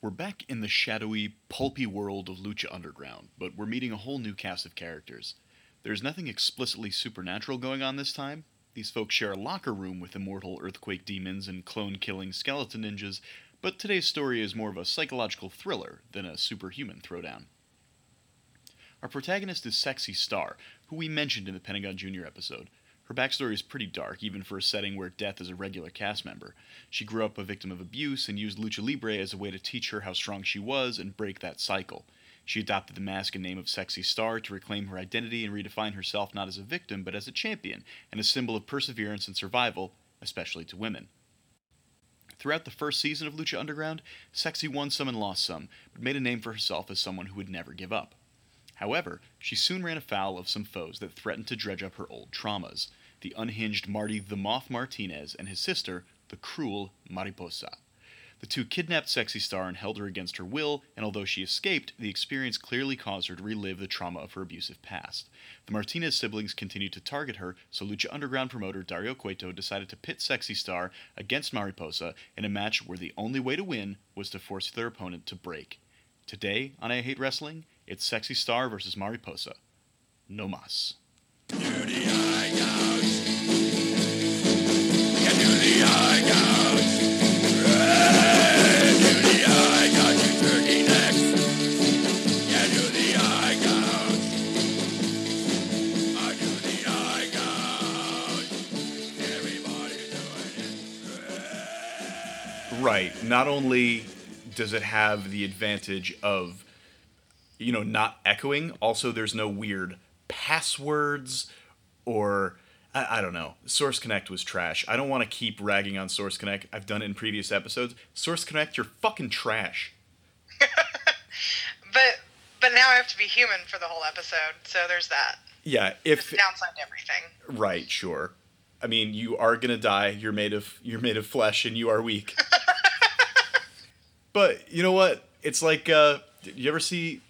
We're back in the shadowy, pulpy world of Lucha Underground, but we're meeting a whole new cast of characters. There's nothing explicitly supernatural going on this time. These folks share a locker room with immortal earthquake demons and clone killing skeleton ninjas, but today's story is more of a psychological thriller than a superhuman throwdown. Our protagonist is Sexy Star, who we mentioned in the Pentagon Jr. episode. Her backstory is pretty dark, even for a setting where Death is a regular cast member. She grew up a victim of abuse and used lucha libre as a way to teach her how strong she was and break that cycle. She adopted the mask and name of Sexy Star to reclaim her identity and redefine herself not as a victim, but as a champion and a symbol of perseverance and survival, especially to women. Throughout the first season of Lucha Underground, Sexy won some and lost some, but made a name for herself as someone who would never give up. However, she soon ran afoul of some foes that threatened to dredge up her old traumas the unhinged Marty the Moth Martinez and his sister, the cruel Mariposa. The two kidnapped Sexy Star and held her against her will, and although she escaped, the experience clearly caused her to relive the trauma of her abusive past. The Martinez siblings continued to target her, so Lucha Underground promoter Dario Cueto decided to pit Sexy Star against Mariposa in a match where the only way to win was to force their opponent to break. Today on I Hate Wrestling, it's Sexy Star versus Mariposa. No mas. Right. Not only does it have the advantage of, you know, not echoing, also there's no weird passwords or I, I don't know. Source Connect was trash. I don't want to keep ragging on Source Connect. I've done it in previous episodes. Source Connect, you're fucking trash. But but now I have to be human for the whole episode, so there's that. Yeah, if downside to everything. right, sure. I mean, you are gonna die. You're made of you're made of flesh, and you are weak. but you know what? It's like, uh, you ever see?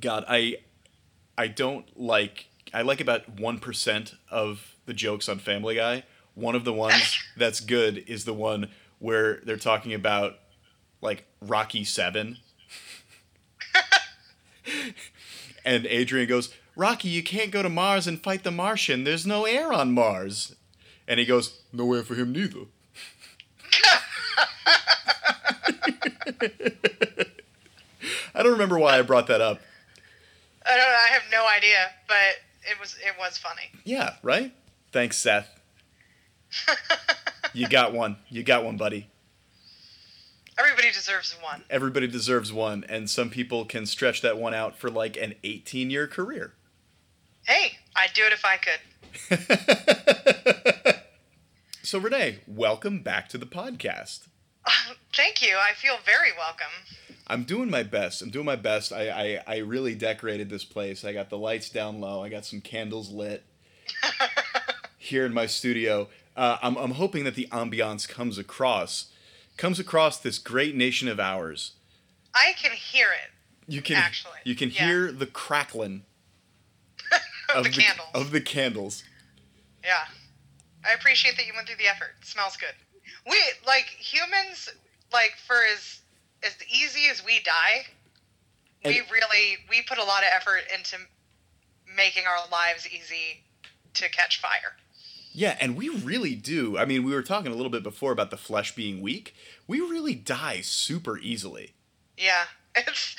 God, I I don't like. I like about one percent of the jokes on Family Guy. One of the ones that's good is the one where they're talking about like Rocky Seven. and Adrian goes, Rocky, you can't go to Mars and fight the Martian. There's no air on Mars. And he goes, No air for him neither. I don't remember why I brought that up. I don't know. I have no idea, but it was it was funny. Yeah, right? Thanks, Seth. You got one. You got one, buddy. Everybody deserves one. Everybody deserves one, and some people can stretch that one out for like an 18 year career. Hey, I'd do it if I could. so, Renee, welcome back to the podcast. Thank you. I feel very welcome. I'm doing my best. I'm doing my best. I, I, I really decorated this place. I got the lights down low. I got some candles lit here in my studio. Uh, I'm, I'm hoping that the ambiance comes across, comes across this great nation of ours. I can hear it. You can Actually, you can yeah. hear the crackling Of the candles. of the candles. Yeah. I appreciate that you went through the effort. It smells good. We like humans like for as as easy as we die, we really we put a lot of effort into making our lives easy to catch fire. Yeah, and we really do. I mean, we were talking a little bit before about the flesh being weak. We really die super easily. Yeah. It's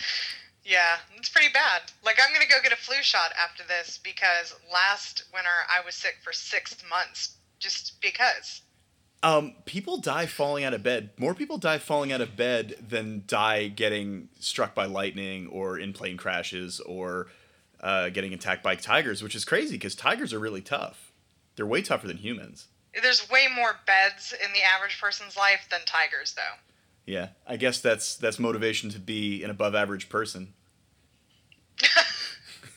yeah, it's pretty bad. Like I'm gonna go get a flu shot after this because last winter I was sick for six months just because. Um, people die falling out of bed. More people die falling out of bed than die getting struck by lightning or in plane crashes or uh, getting attacked by tigers, which is crazy because tigers are really tough. They're way tougher than humans. There's way more beds in the average person's life than tigers though. Yeah, I guess that's that's motivation to be an above average person.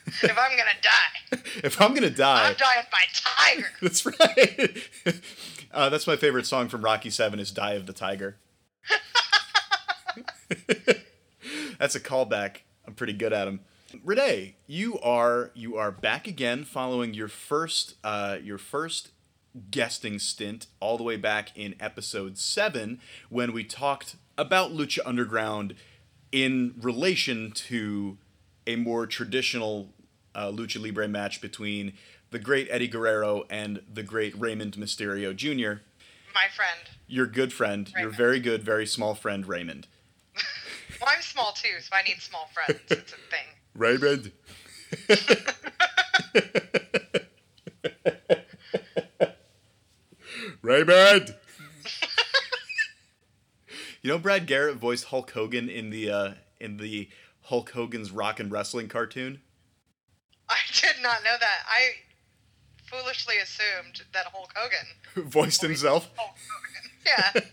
if I'm gonna die, if I'm gonna die, I'm dying by tiger. That's right. Uh, that's my favorite song from Rocky Seven is "Die of the Tiger." that's a callback. I'm pretty good at them. Renee, you are you are back again following your first uh, your first guesting stint all the way back in episode seven when we talked about Lucha Underground in relation to a more traditional uh, Lucha Libre match between the great Eddie Guerrero and the great Raymond Mysterio Jr. My friend. Your good friend, your very good, very small friend Raymond. Well, I'm small too, so I need small friends. It's a thing. Raymond. Raymond. you know, Brad Garrett voiced Hulk Hogan in the uh, in the Hulk Hogan's Rock and Wrestling cartoon. I did not know that. I foolishly assumed that Hulk Hogan. voiced himself. Hulk Hogan. Yeah.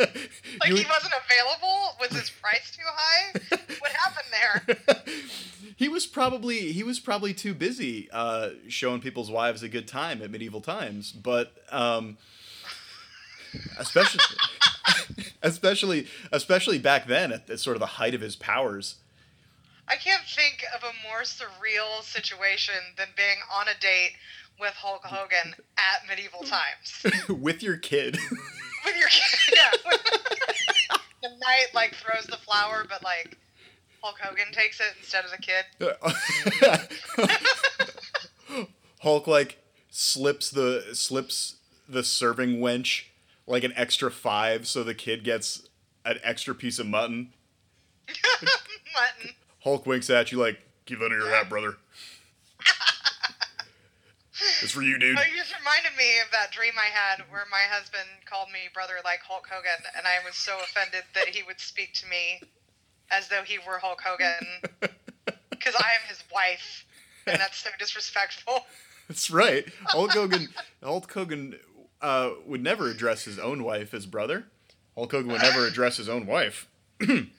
Like You- he wasn't available? Was his price too high? What happened there? he was probably he was probably too busy uh, showing people's wives a good time at medieval times, but um, especially especially especially back then at, at sort of the height of his powers. I can't think of a more surreal situation than being on a date with Hulk Hogan at medieval times. with your kid. with your kid. Yeah. the knight like throws the flower, but like Hulk Hogan takes it instead of the kid. Hulk like slips the slips the serving wench like an extra five, so the kid gets an extra piece of mutton. Mutton. Hulk winks at you like, "Keep under your hat, brother." It's for you, dude. Oh, you just reminded me of that dream I had where my husband called me brother like Hulk Hogan, and I was so offended that he would speak to me as though he were Hulk Hogan because I am his wife, and that's so disrespectful. That's right. Hulk Hogan. Hulk Hogan uh, would never address his own wife as brother. Hulk Hogan would never address his own wife. um,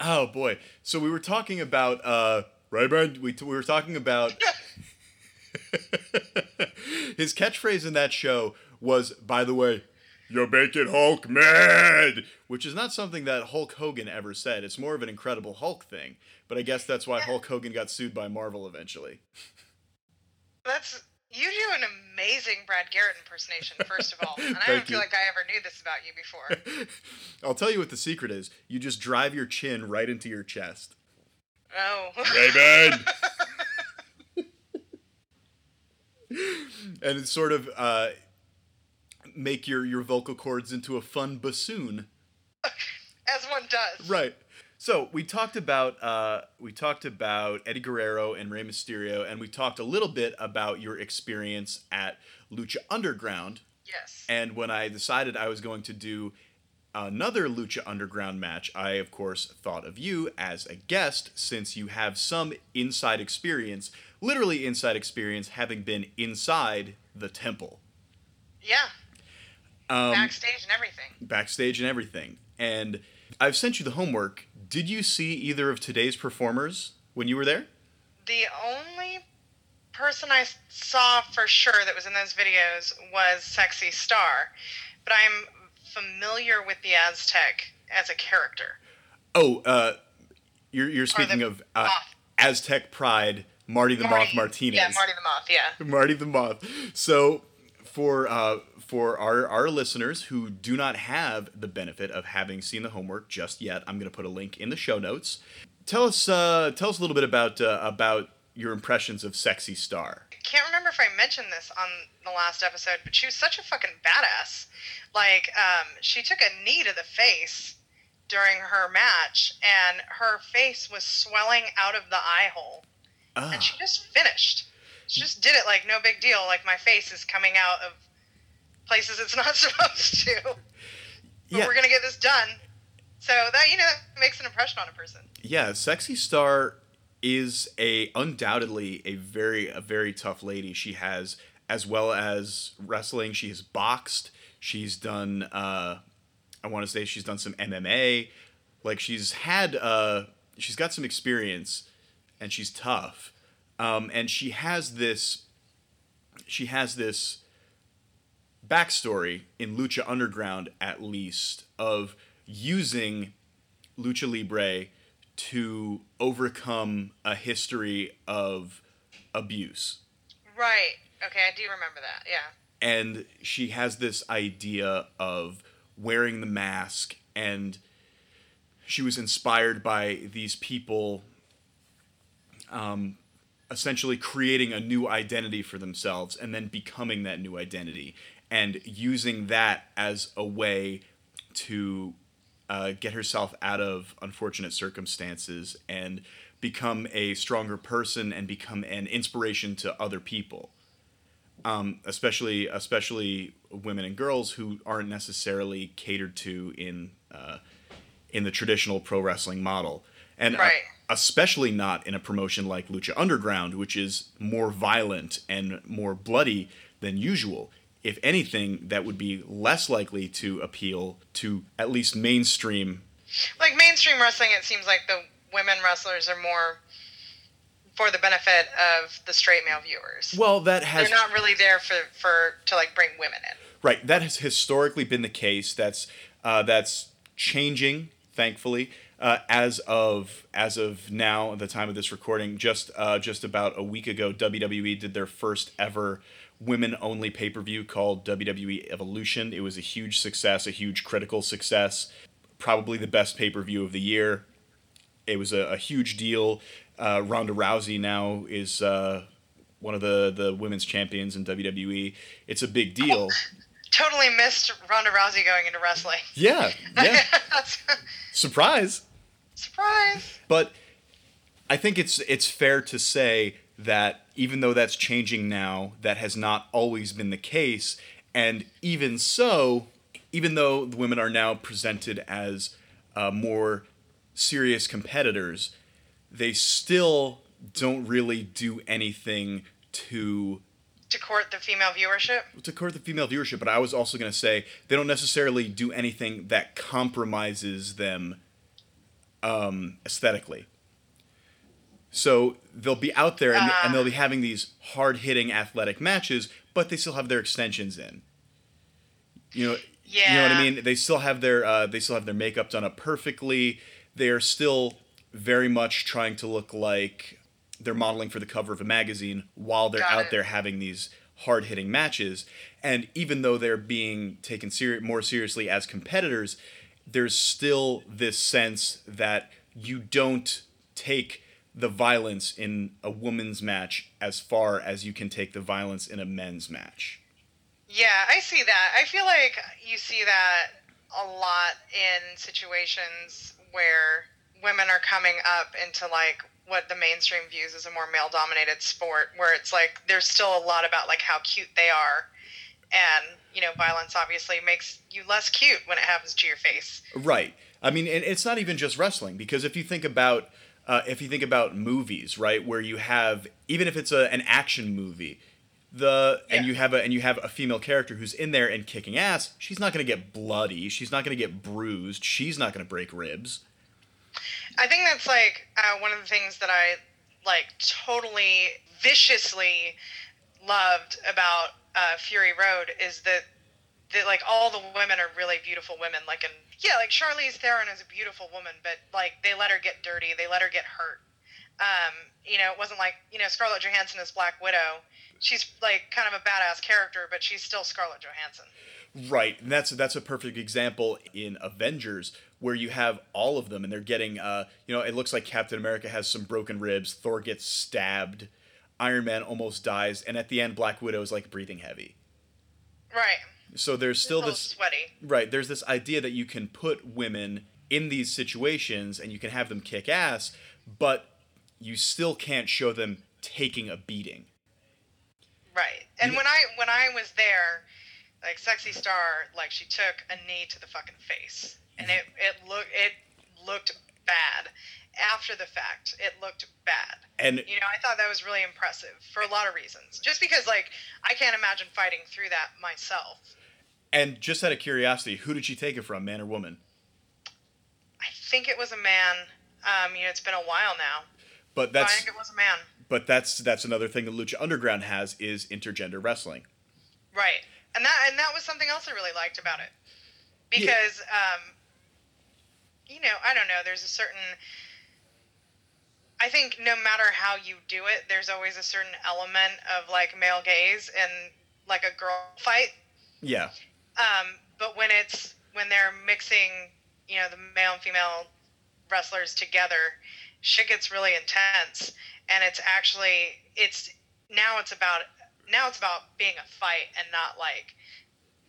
oh boy. So we were talking about uh, right, Brad? We, we were talking about his catchphrase in that show was, by the way, "You're making Hulk mad," which is not something that Hulk Hogan ever said. It's more of an Incredible Hulk thing. But I guess that's why Hulk Hogan got sued by Marvel eventually. That's you do an amazing Brad Garrett impersonation, first of all, and I don't feel you. like I ever knew this about you before. I'll tell you what the secret is. You just drive your chin right into your chest. Oh. Raymond! and it's sort of uh, make your, your vocal cords into a fun bassoon. As one does. Right. So we talked about uh, we talked about Eddie Guerrero and Rey Mysterio, and we talked a little bit about your experience at Lucha Underground. Yes. And when I decided I was going to do another Lucha Underground match, I of course thought of you as a guest since you have some inside experience, literally inside experience, having been inside the temple, Yeah. um, Backstage and everything. backstage and everything. And I've sent you the homework. Did you see either of today's performers when you were there? The only person I saw for sure that was in those videos was Sexy Star, but I'm familiar with the Aztec as a character. Oh, uh, you're you're speaking of uh, Aztec Pride, Marty the Moth Martinez. Yeah, Marty the Moth. Yeah. Marty the Moth. So for uh, for our our listeners who do not have the benefit of having seen the homework just yet, I'm going to put a link in the show notes. Tell us uh, tell us a little bit about uh, about your impressions of Sexy Star. I can't remember if I mentioned this on the last episode, but she was such a fucking badass. Like, um, she took a knee to the face during her match, and her face was swelling out of the eye hole, Ah, and she just finished. She just did it like no big deal. Like my face is coming out of places it's not supposed to. But yeah, we're gonna get this done. So that you know makes an impression on a person. yeah. Sexy Star is a undoubtedly a very a very tough lady. She has as well as wrestling. She has boxed. She's done. Uh, I want to say she's done some MMA. Like she's had. Uh, she's got some experience, and she's tough. Um, and she has this. She has this backstory in Lucha Underground, at least, of using Lucha Libre to overcome a history of abuse. Right. Okay, I do remember that. Yeah. And she has this idea of wearing the mask and she was inspired by these people um, essentially creating a new identity for themselves and then becoming that new identity and using that as a way to uh, get herself out of unfortunate circumstances and become a stronger person and become an inspiration to other people. Um, especially especially women and girls who aren't necessarily catered to in uh, in the traditional pro wrestling model. And uh, especially not in a promotion like Lucha Underground, which is more violent and more bloody than usual. If anything, that would be less likely to appeal to at least mainstream. Like mainstream wrestling, it seems like the women wrestlers are more for the benefit of the straight male viewers. Well, that has They're not really there for, for to like bring women in. Right, that has historically been the case. That's uh, that's changing, thankfully. Uh, as of as of now, at the time of this recording, just uh, just about a week ago, WWE did their first ever women only pay per view called WWE Evolution. It was a huge success, a huge critical success, probably the best pay per view of the year. It was a, a huge deal. Uh, Ronda Rousey now is uh, one of the the women's champions in WWE. It's a big deal. Totally missed Ronda Rousey going into wrestling. Yeah, yeah. Surprise. surprise. But I think it's it's fair to say that even though that's changing now, that has not always been the case. And even so, even though the women are now presented as uh, more serious competitors, they still don't really do anything to To court the female viewership. to court the female viewership, but I was also going to say they don't necessarily do anything that compromises them um, aesthetically. So they'll be out there and, and they'll be having these hard hitting athletic matches, but they still have their extensions in. You know, you know what I mean. They still have their uh, they still have their makeup done up perfectly. They are still very much trying to look like they're modeling for the cover of a magazine while they're Got out it. there having these hard hitting matches. And even though they're being taken seri- more seriously as competitors, there's still this sense that you don't take the violence in a woman's match as far as you can take the violence in a men's match. Yeah, I see that. I feel like you see that a lot in situations where women are coming up into like what the mainstream views as a more male dominated sport where it's like there's still a lot about like how cute they are and you know violence obviously makes you less cute when it happens to your face Right. I mean, and it's not even just wrestling because if you think about uh, if you think about movies, right, where you have even if it's a, an action movie, the and you have a and you have a female character who's in there and kicking ass, she's not going to get bloody, she's not going to get bruised, she's not going to break ribs. I think that's like uh, one of the things that I like totally viciously loved about uh, Fury Road is that that like all the women are really beautiful women. Like and yeah, like Charlize Theron is a beautiful woman, but like they let her get dirty, they let her get hurt. Um, you know, it wasn't like you know Scarlett Johansson is Black Widow. She's like kind of a badass character, but she's still Scarlett Johansson. Right, and that's that's a perfect example in Avengers where you have all of them and they're getting uh you know it looks like Captain America has some broken ribs, Thor gets stabbed, Iron Man almost dies, and at the end Black Widow is like breathing heavy. Right. So there's still this sweaty. right there's this idea that you can put women in these situations and you can have them kick ass, but you still can't show them taking a beating. Right. And when I when I was there, like Sexy Star, like she took a knee to the fucking face, and it it looked it looked bad. After the fact, it looked bad. And You know, I thought that was really impressive for a lot of reasons. Just because, like, I can't imagine fighting through that myself. And just out of curiosity, who did she take it from, man or woman? I think it was a man. Um, you know, it's been a while now. But But I that's think it was a man. but that's that's another thing that Lucha Underground has is intergender wrestling. Right. And that and that was something else I really liked about it. Because um you know, I don't know, there's a certain I think no matter how you do it, there's always a certain element of like male gaze and like a girl fight. Yeah. Um but when it's when they're mixing, you know, the male and female wrestlers together, shit gets really intense, and it's actually it's now it's about now it's about being a fight and not like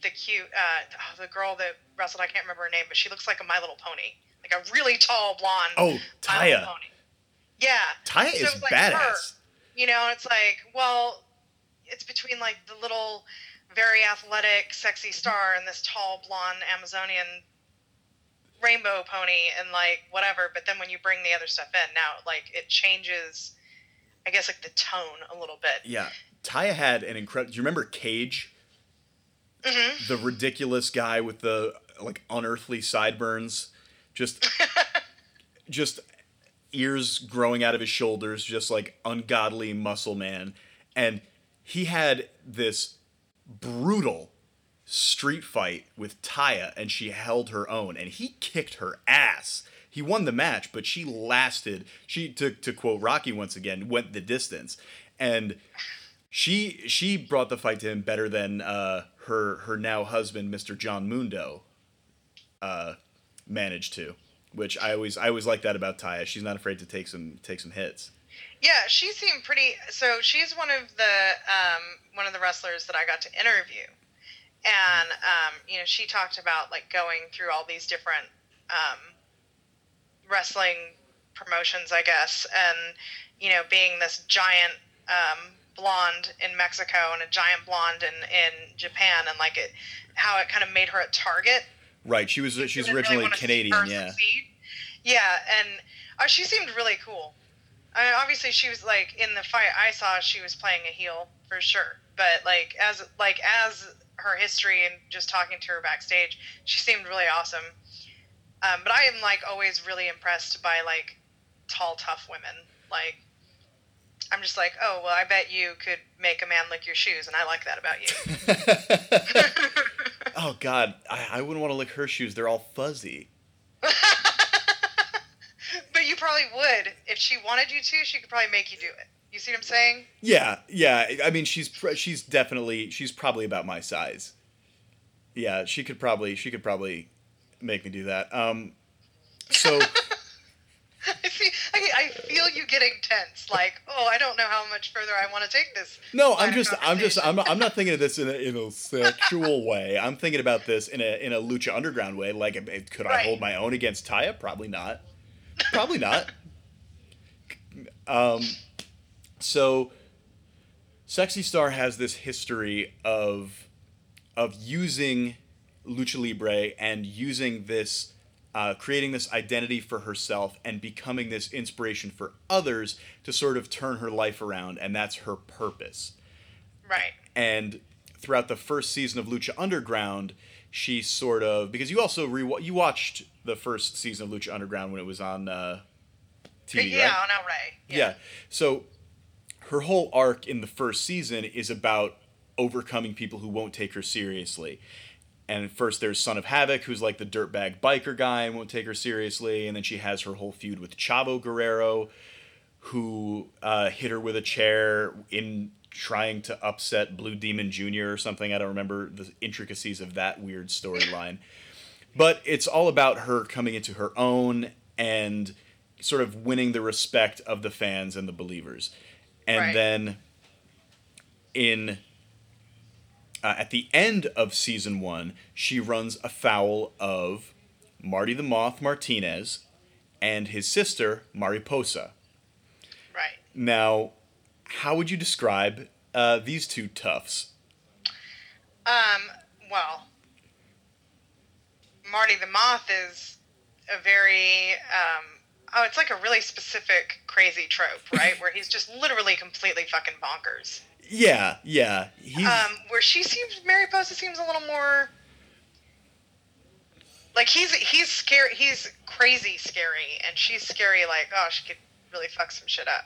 the cute uh, oh, the girl that wrestled. I can't remember her name, but she looks like a My Little Pony, like a really tall blonde. Oh, Taya. Pony. Yeah. Taya So is like badass. her. You know, it's like, well, it's between like the little, very athletic, sexy star and this tall blonde Amazonian rainbow pony and like whatever. But then when you bring the other stuff in, now like it changes. I guess like the tone a little bit. Yeah. Taya had an incredible. Do you remember Cage? hmm The ridiculous guy with the like unearthly sideburns, just just ears growing out of his shoulders, just like ungodly muscle man. And he had this brutal street fight with Taya, and she held her own, and he kicked her ass. He won the match, but she lasted. She, to, to quote Rocky once again, went the distance, and she she brought the fight to him better than uh, her her now husband, Mr. John Mundo, uh, managed to. Which I always I always like that about Taya. She's not afraid to take some take some hits. Yeah, she seemed pretty. So she's one of the um, one of the wrestlers that I got to interview, and um, you know she talked about like going through all these different um, wrestling promotions, I guess, and you know being this giant um, blonde in Mexico and a giant blonde in in Japan, and like it how it kind of made her a target Right. She was she's really originally wanna Canadian. Yeah. succeed. Yeah, and uh, she seemed really cool. I mean, obviously, she was like in the fight I saw, she was playing a heel for sure. But like as like as her history and just talking to her backstage, she seemed really awesome. Um, but I am like always really impressed by like tall, tough women. Like I'm just like, oh well, I bet you could make a man lick your shoes, and I like that about you. oh God, I, I wouldn't want to lick her shoes. They're all fuzzy. probably would if she wanted you to. She could probably make you do it. You see what I'm saying? Yeah, yeah. I mean, she's pr- she's definitely she's probably about my size. Yeah, she could probably she could probably make me do that. Um, so I see. I, I feel you getting tense. Like, oh, I don't know how much further I want to take this. no, I'm just I'm just. I'm not, I'm not thinking of this in a, in a sexual way. I'm thinking about this in a in a lucha underground way. Like, could I Right. hold my own against Taya? Probably not. Probably not. Um, so, Sexy Star has this history of of using lucha libre and using this, uh, creating this identity for herself and becoming this inspiration for others to sort of turn her life around, and that's her purpose. Right. And throughout the first season of Lucha Underground, she sort of because you also re you watched the first season of Lucha Underground when it was on uh, TV, yeah, right? on Outright. Yeah. So her whole arc in the first season is about overcoming people who won't take her seriously. And first there's Son of Havoc, who's like the dirtbag biker guy and won't take her seriously. And then she has her whole feud with Chavo Guerrero, who uh, hit her with a chair in trying to upset Blue Demon Jr. or something. I don't remember the intricacies of that weird storyline. but it's all about her coming into her own and sort of winning the respect of the fans and the believers. And Right. then in uh, at the end of season one, she runs afoul of Marty the Moth Martinez and his sister Mariposa. Right. Now, how would you describe uh, these two toughs? Um. Well, Marty the Moth is a very um. Oh, it's like a really specific crazy trope, right? Where he's just literally completely fucking bonkers. Yeah, yeah, Um, where she seems, Mariposa seems a little more like he's he's scary. He's crazy scary, and she's scary. Like, oh, she could really fuck some shit up.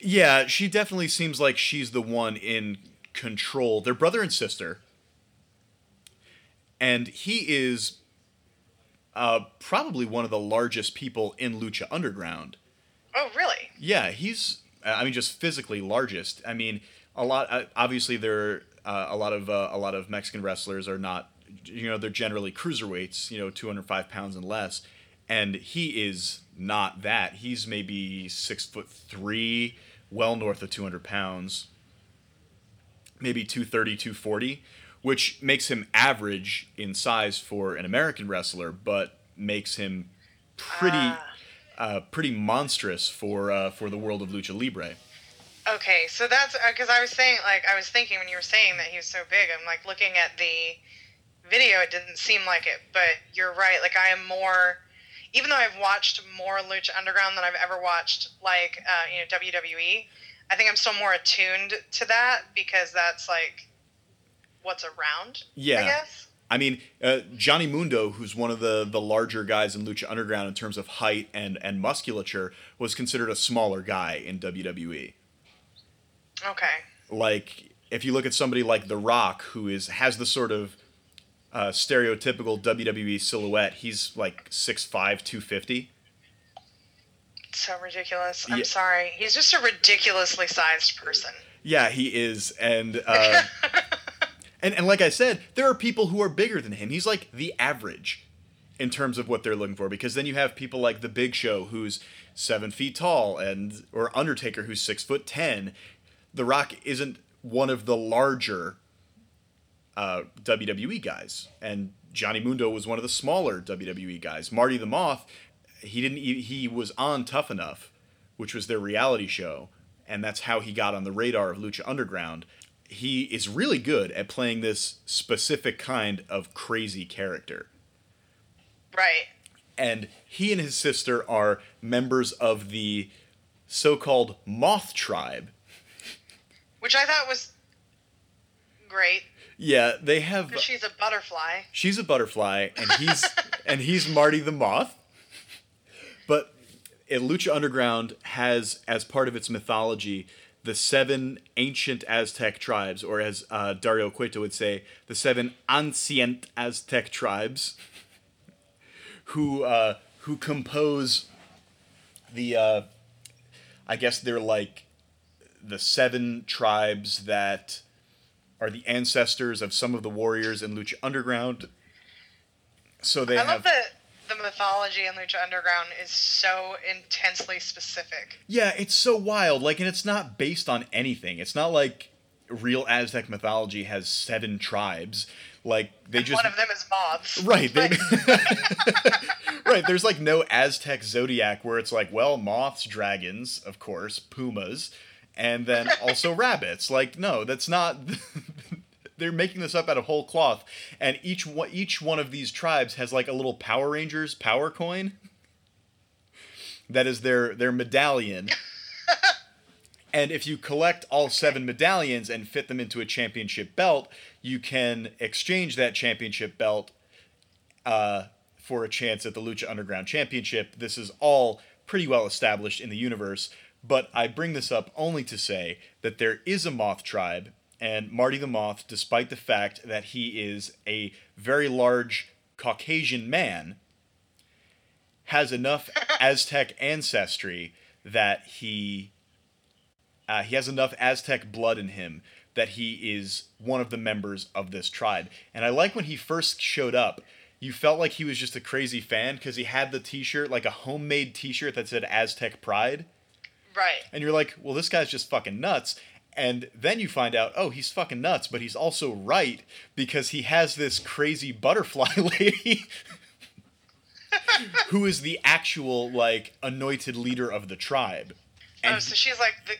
yeah. She definitely seems like she's the one in control. They're brother and sister, and he is uh, probably one of the largest people in Lucha Underground. Oh, really? Yeah, he's. I mean, just physically largest. I mean, a lot. Uh, obviously, there uh, a lot of uh, a lot of Mexican wrestlers are not you know they're generally cruiserweights, you know, 205 pounds and less, and he is not that. He's maybe six foot three, well north of 200 pounds, maybe 230, 240, which makes him average in size for an American wrestler, but makes him pretty, Ah. uh, pretty monstrous for uh, for the world of lucha libre. Okay, so that's because I was saying, like, I was thinking when you were saying that he was so big, I'm like looking at the video, it didn't seem like it, but you're right. Like, I am more, even though I've watched more Lucha Underground than I've ever watched, like, uh, you know, WWE, I think I'm still more attuned to that because that's like what's around. Yeah. I guess. I mean, uh, Johnny Mundo, who's one of the, the larger guys in Lucha Underground in terms of height and, and musculature, was considered a smaller guy in WWE. Okay. Like, if you look at somebody like The Rock, who is has the sort of uh, stereotypical WWE silhouette, he's like 6'5", 250. So ridiculous. I'm Yeah. sorry. He's just a ridiculously sized person. Yeah, he is, and uh, and and like I said, there are people who are bigger than him. He's like the average in terms of what they're looking for. Because then you have people like the Big Show, who's seven feet tall, and or Undertaker, who's six foot ten. The Rock isn't one of the larger uh, WWE guys, and Johnny Mundo was one of the smaller WWE guys. Marty the Moth, he didn't. e- He was on Tough Enough, which was their reality show, and that's how he got on the radar of Lucha Underground. He is really good at playing this specific kind of crazy character. Right. And he and his sister are members of the so called Moth Tribe. Which I thought was great. Yeah, they have. She's a butterfly. She's a butterfly, and he's and he's Marty the Moth. But Lucha Underground has, as part of its mythology, the seven ancient Aztec tribes, or as uh, Dario Cueto would say, the seven ancient Aztec tribes, who uh, who compose the. Uh, I guess they're like the seven tribes that are the ancestors of some of the warriors in Lucha Underground. So they I have love that the mythology in Lucha Underground is so intensely specific. Yeah, it's so wild. Like, and it's not based on anything. It's not like real Aztec mythology has seven tribes. Like they And just one of them is moths. right. They, right. There's like no Aztec zodiac where it's like, well, moths, dragons, of course, pumas, and then also rabbits. Like, no, that's not. They're making this up out of whole cloth, and each one, each one of these tribes has like a little Power Rangers power coin. That is their their medallion. And if you collect all seven medallions and fit them into a championship belt, you can exchange that championship belt uh, for a chance at the Lucha Underground Championship. This is all pretty well established in the universe, but I bring this up only to say that there is a Moth tribe, and Marty the Moth, despite the fact that he is a very large Caucasian man, has enough Aztec ancestry that he uh, he has enough Aztec blood in him that he is one of the members of this tribe. And I like when he first showed up, you felt like he was just a crazy fan because he had the T-shirt, like a homemade T-shirt that said Aztec Pride, right. and you're like, well, this guy's just fucking nuts. And then you find out, oh, he's fucking nuts, but he's also right because he has this crazy butterfly lady who is the actual like anointed leader of the tribe. oh, so she's like the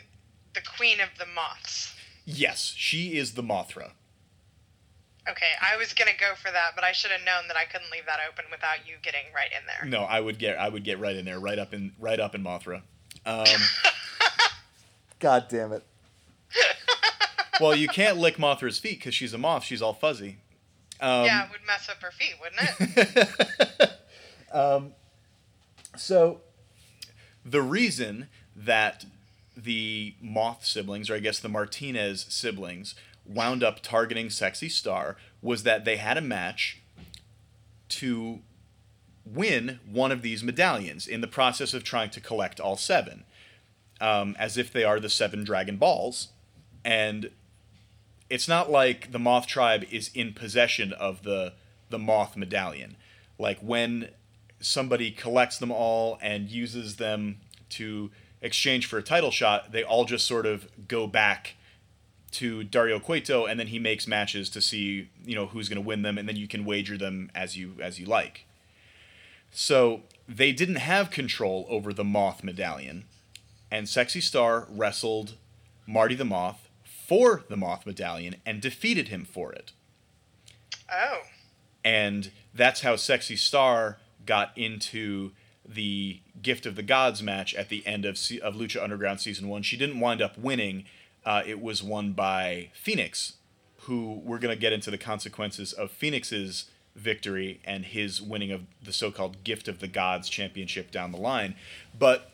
the queen of the moths. yes, she is the Mothra. Okay, I was gonna go for that, but I should have known that I couldn't leave that open without you getting right in there. No, I would get I would get right in there, right up in right up in Mothra. Um, God damn it. well, you can't lick Mothra's feet because she's a moth. She's all fuzzy. Um, yeah, it would mess up her feet, wouldn't it? So, the reason that the Moth siblings, or I guess the Martinez siblings, wound up targeting Sexy Star was that they had a match to win one of these medallions in the process of trying to collect all seven, um, as if they are the seven Dragon Balls. And it's not like the Moth tribe is in possession of the the moth medallion. Like when somebody collects them all and uses them to exchange for a title shot, they all just sort of go back to Dario Cueto, and then he makes matches to see you know who's going to win them, and then you can wager them as you as you like. So they didn't have control over the Moth medallion, and Sexy Star wrestled Marty the Moth for the Moth medallion and defeated him for it. Oh. And that's how Sexy Star got into the Gift of the Gods match at the end of, of Lucha Underground Season 1. She didn't wind up winning. Uh, it was won by Phoenix, who we're going to get into the consequences of Phoenix's victory and his winning of the so called Gift of the Gods championship down the line. But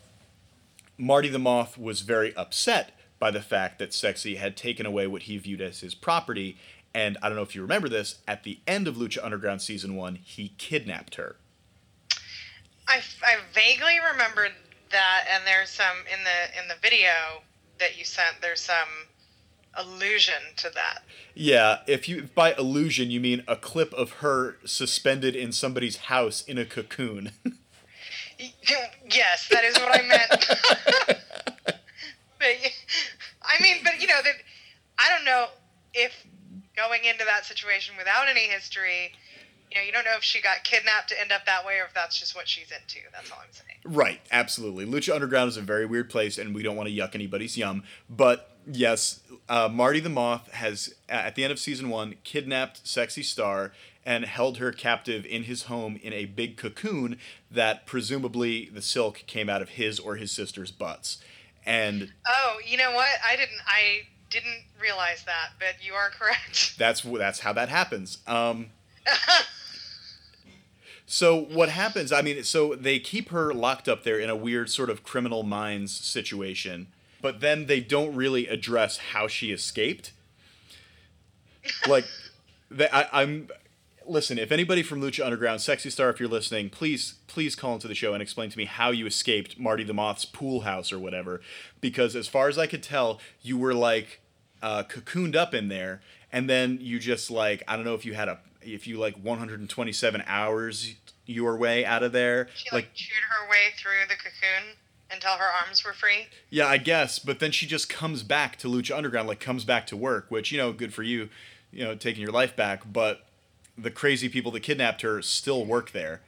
Marty the Moth was very upset by the fact that Sexy had taken away what he viewed as his property. And I don't know if you remember this, at the end of Lucha Underground Season 1, he kidnapped her. I, I vaguely remembered that, and there's some in the in the video that you sent. There's some allusion to that. Yeah, if you by allusion you mean a clip of her suspended in somebody's house in a cocoon. yes, that is what I meant. but I mean, but you know that I don't know if going into that situation without any history you know, you don't know if she got kidnapped to end up that way or if that's just what she's into. That's all I'm saying. Right, absolutely. Lucha Underground is a very weird place, and we don't want to yuck anybody's yum. But yes, uh, Marty the Moth has, at the end of season one, kidnapped Sexy Star and held her captive in his home in a big cocoon that presumably the silk came out of his or his sister's butts. And oh, you know what? I didn't. I didn't realize that, but you are correct. That's that's how that happens. Um, So what happens? I mean, so they keep her locked up there in a weird sort of criminal minds situation, but then they don't really address how she escaped. Like, they, I, I'm listen. If anybody from Lucha Underground, Sexy Star, if you're listening, please please call into the show and explain to me how you escaped Marty the Moth's pool house or whatever. Because as far as I could tell, you were like uh, cocooned up in there, and then you just like I don't know if you had a if you like 127 hours your way out of there. She like, like chewed her way through the cocoon until her arms were free. Yeah, I guess. But then she just comes back to Lucha Underground, like comes back to work, which you know, good for you, you know, taking your life back. But the crazy people that kidnapped her still work there.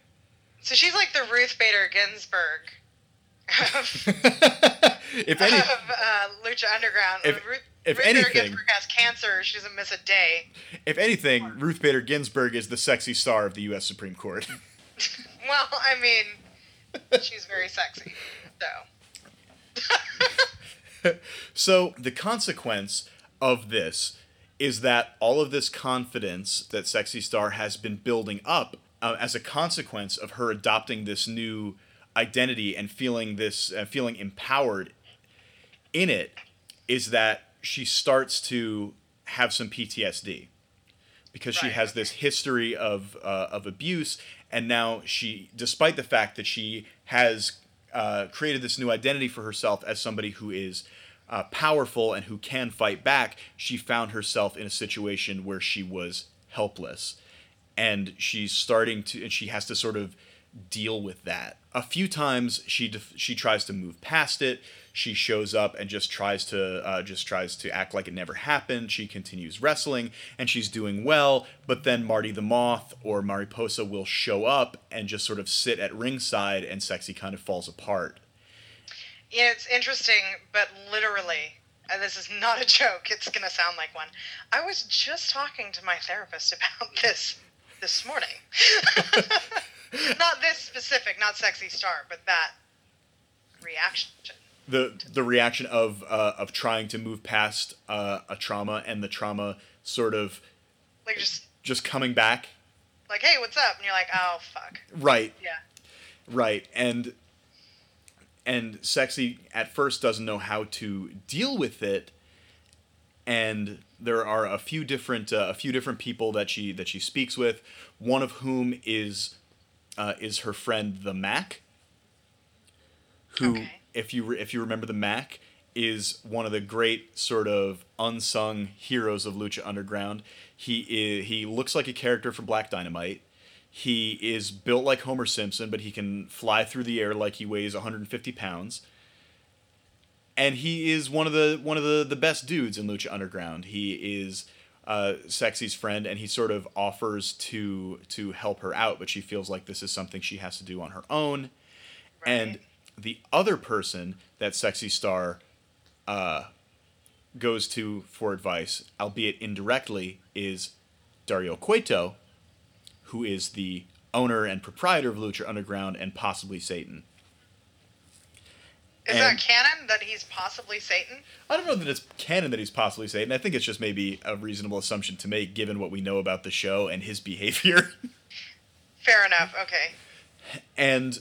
So she's like the Ruth Bader Ginsburg. if any, of uh, Lucha Underground. If, Ruth, if Ruth anything, Bader Ginsburg has cancer. She doesn't miss a day. If anything, Ruth Bader Ginsburg is the sexy star of the U.S. Supreme Court. well, I mean, she's very sexy, so. so the consequence of this is that all of this confidence that Sexy Star has been building up uh, as a consequence of her adopting this new identity and feeling this uh, feeling empowered in it is that she starts to have some PTSD because she has this history of uh, of abuse and now she despite the fact that she has uh, created this new identity for herself as somebody who is uh, powerful and who can fight back she found herself in a situation where she was helpless and she's starting to and she has to sort of deal with that a few times she def- she tries to move past it she shows up and just tries to uh, just tries to act like it never happened. She continues wrestling and she's doing well, but then Marty the Moth or Mariposa will show up and just sort of sit at ringside, and Sexy kind of falls apart. It's interesting, but literally, and this is not a joke. It's gonna sound like one. I was just talking to my therapist about this this morning. not this specific, not sexy star, but that reaction the the reaction of uh, of trying to move past uh, a trauma and the trauma sort of like just just coming back like hey what's up and you're like oh fuck right yeah right and and sexy at first doesn't know how to deal with it and there are a few different uh, a few different people that she that she speaks with one of whom is uh, is her friend the Mack who okay if you re- if you remember the Mack is one of the great sort of unsung heroes of Lucha Underground. He is, he looks like a character from Black Dynamite. He is built like Homer Simpson, but he can fly through the air like he weighs 150 pounds. And he is one of the one of the, the best dudes in Lucha Underground. He is uh, Sexy's friend, and he sort of offers to to help her out, but she feels like this is something she has to do on her own. Right. And the other person that Sexy Star uh, goes to for advice, albeit indirectly, is Dario Cueto, who is the owner and proprietor of Lucha Underground and possibly Satan. Is and- that canon that he's possibly Satan? I don't know that it's canon that he's possibly Satan. I think it's just maybe a reasonable assumption to make given what we know about the show and his behavior. Fair enough. Okay. and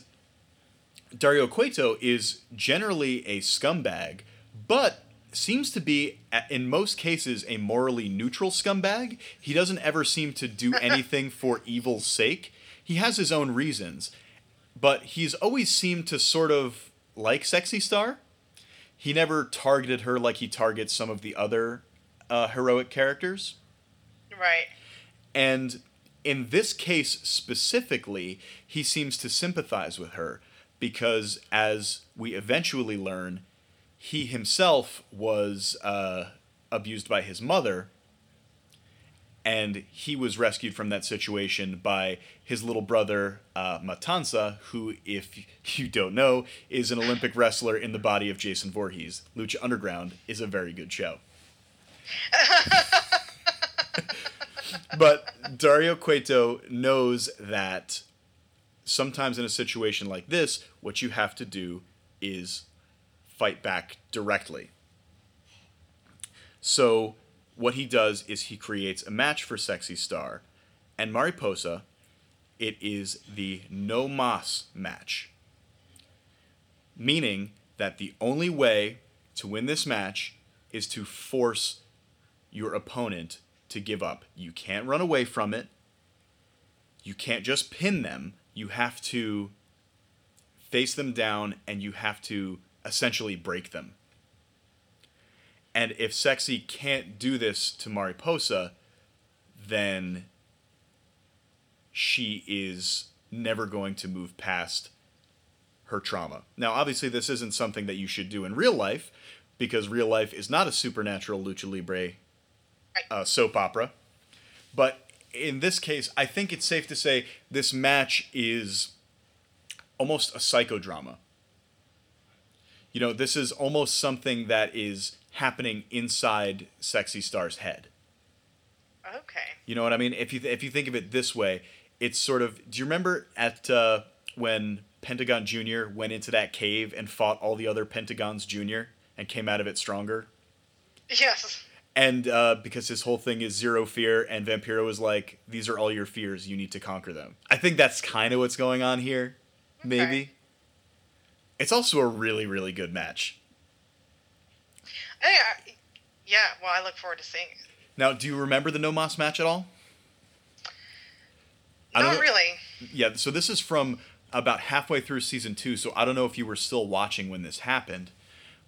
Dario Cueto is generally a scumbag, but seems to be, in most cases, a morally neutral scumbag. He doesn't ever seem to do anything for evil's sake. He has his own reasons, but he's always seemed to sort of like Sexy Star. He never targeted her like he targets some of the other uh, heroic characters. Right. And in this case specifically, he seems to sympathize with her because, as we eventually learn, he himself was uh, abused by his mother. And he was rescued from that situation by his little brother, uh, Matanza, who, if you don't know, is an Olympic wrestler in the body of Jason Voorhees. Lucha Underground is a very good show. but Dario Cueto knows that sometimes in a situation like this, what you have to do is fight back directly. So, what he does is he creates a match for Sexy Star and Mariposa. It is the no mas match, meaning that the only way to win this match is to force your opponent to give up. You can't run away from it. You can't just pin them. You have to face them down and you have to essentially break them. And if Sexy can't do this to Mariposa, then she is never going to move past her trauma. Now, obviously, this isn't something that you should do in real life because real life is not a supernatural lucha libre uh, soap opera. But in this case, I think it's safe to say this match is almost a psychodrama. You know, this is almost something that is happening inside Sexy Star's head. Okay. You know what I mean? If you if you think of it this way, it's sort of. Do you remember at uh, when Pentagon Junior went into that cave and fought all the other Pentagons Junior and came out of it stronger? Yes. And uh, because his whole thing is zero fear, and Vampiro is like, these are all your fears, you need to conquer them. I think that's kind of what's going on here, maybe. It's also a really, really good match. Hey, I, yeah. Well, I look forward to seeing it. Now, do you remember the No Mas match at all? I don't really. Yeah, so this is from about halfway through season two, so I don't know if you were still watching when this happened,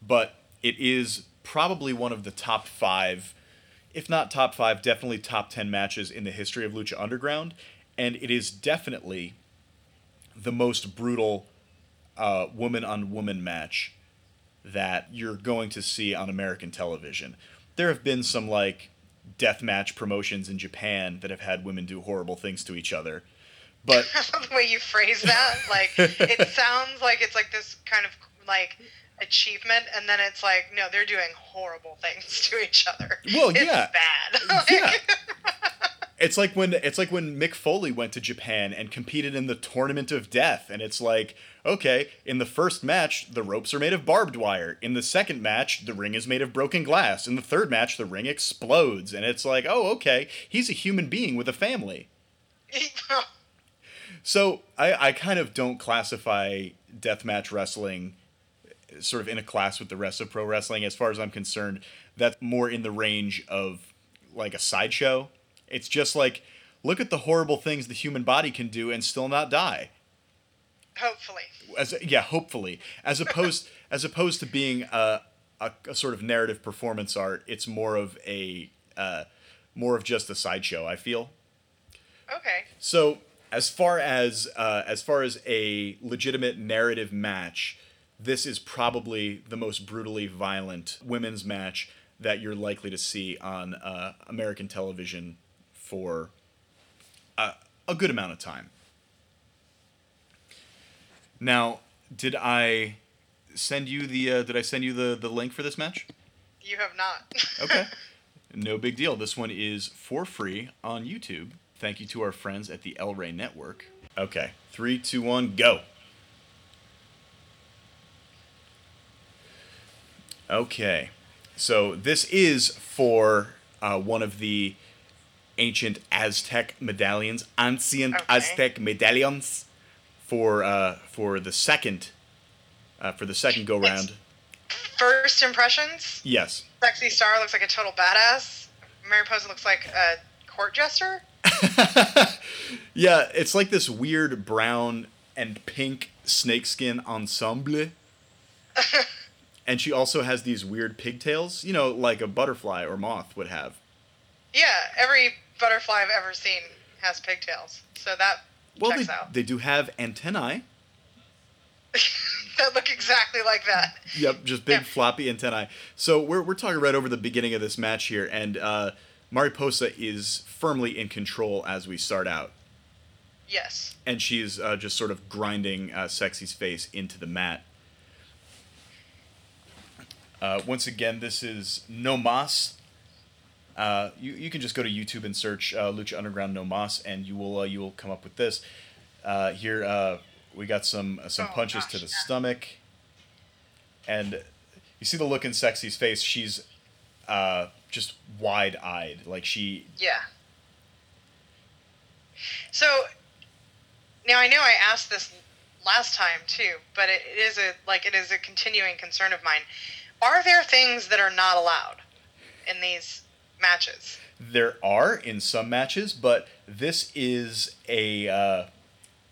but it is probably one of the top five, if not top five, definitely top ten matches in the history of Lucha Underground, and it is definitely the most brutal uh, woman on woman match that you're going to see on American television. There have been some like death match promotions in Japan that have had women do horrible things to each other. But the way you phrase that, like it sounds like it's like this kind of like achievement, and then it's like no, they're doing horrible things to each other. Well, it's yeah. bad. Like, Yeah. It's like when it's like when Mick Foley went to Japan and competed in the Tournament of Death and it's like, okay, in the first match the ropes are made of barbed wire. In the second match the ring is made of broken glass. In the third match the ring explodes and it's like, "Oh, okay, he's a human being with a family." So I, I kind of don't classify deathmatch wrestling sort of in a class with the rest of pro wrestling. As far as I'm concerned, that's more in the range of like a sideshow. It's just like, look at the horrible things the human body can do and still not die. Hopefully. As yeah, hopefully, as opposed as opposed to being a a, a sort of narrative performance art. It's more of a uh, more of just a sideshow. I feel. Okay. So as far as uh, as far as a legitimate narrative match, this is probably the most brutally violent women's match that you're likely to see on uh, American television for a, a good amount of time. Now, did I send you the uh, did I send you the the link for this match? You have not. Okay. no big deal. This one is for free on YouTube. Thank you to our friends at the El Rey Network. Okay. Three, two, one, go. Okay. So this is for uh, one of the ancient Aztec medallions, ancient Okay. Aztec medallions, for uh, for the second uh, for the second go round. First impressions. Yes. Sexy Star looks like a total badass. Mariposa looks like a court jester. yeah, it's like this weird brown and pink snakeskin ensemble. and she also has these weird pigtails, you know, like a butterfly or moth would have. Yeah, every butterfly I've ever seen has pigtails, so that Well, checks they, out. they do have antennae. that look exactly like that. Yep, just big Yeah. floppy antennae. So we're, we're talking right over the beginning of this match here, and uh, Mariposa is firmly in control as we start out. Yes. And she's uh, just sort of grinding uh, Sexy's face into the mat. Uh, once again, this is No Mas. Uh, you, you can just go to YouTube and search uh, Lucha Underground No Mas, and you will uh, you will come up with this. Uh, here uh, we got some some Oh, punches to the yeah. stomach, and you see the look in Sexy's face. She's uh, just wide eyed, like she Yeah. So now I know I asked this last time too, but it is a like it is a continuing concern of mine. Are there things that are not allowed in these matches? There are in some matches, but this is a uh,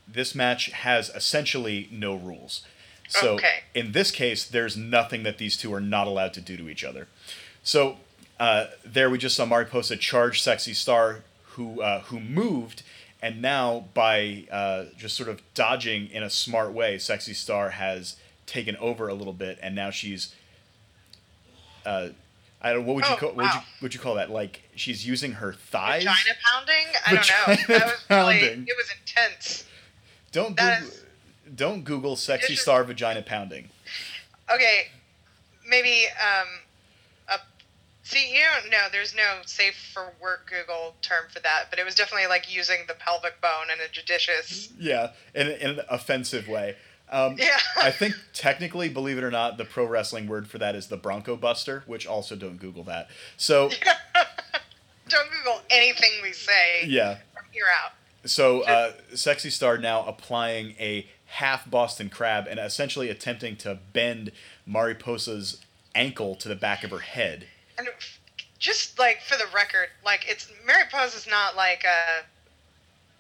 this match has essentially no rules. So Okay. in this case, there's nothing that these two are not allowed to do to each other. So uh, there we just saw Mariposa charge Sexy Star, who uh, who moved, and now by uh, just sort of dodging in a smart way, Sexy Star has taken over a little bit, and now she's. I don't. What would you Oh, call? What would you, would you call that? Like she's using her thighs. Vagina pounding? I don't know. Vagina That was really pounding. it was intense. Don't That Google, is- don't Google sexy It's- star vagina pounding. Okay, maybe um, a see you don't know. There's no safe for work Google term for that, but it was definitely like using the pelvic bone in a judicious. Yeah, in, in an offensive way. Um, Yeah. I think technically, believe it or not, the pro wrestling word for that is the Bronco Buster, which also don't Google that. So don't Google anything we say yeah, from here out. so uh, sexy star now applying a half Boston crab and essentially attempting to bend Mariposa's ankle to the back of her head. And just like for the record, like it's Mary Pose not like a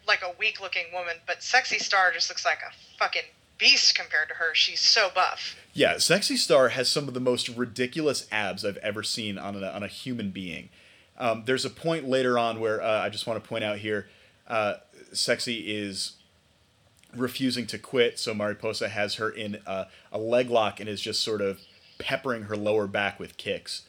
like a weak looking woman, but Sexy Star just looks like a fucking beast compared to her. She's so buff. Yeah, Sexy Star has some of the most ridiculous abs I've ever seen on a, on a human being. Um, there's a point later on where uh, I just want to point out here uh, Sexy is refusing to quit, so Mariposa has her in a, a leg lock and is just sort of peppering her lower back with kicks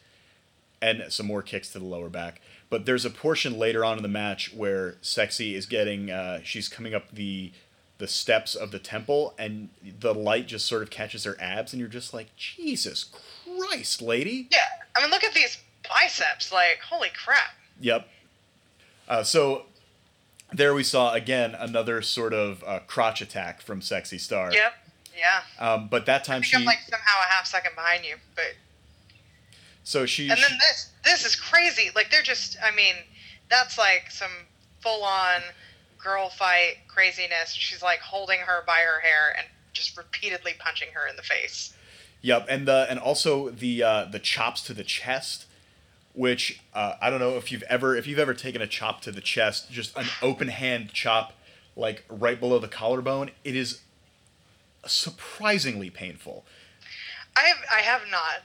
and some more kicks to the lower back. But there's a portion later on in the match where Sexy is getting, uh, she's coming up the the steps of the temple, and the light just sort of catches her abs, and you're just like, Jesus Christ, lady. Yeah, I mean, look at these biceps. Like, holy crap. Yep. Uh, so there we saw again another sort of uh, crotch attack from Sexy Star. Yep. Yeah. Um, but that I time think she, I'm like somehow a half second behind you, but so she, and then this this is crazy. Like they're just. I mean, that's like some full on girl fight craziness. She's like holding her by her hair and just repeatedly punching her in the face. Yep, and the and also the uh, the chops to the chest, which uh, I don't know if you've ever if you've ever taken a chop to the chest, just an open hand chop, like right below the collarbone. It is surprisingly painful. I have I have not.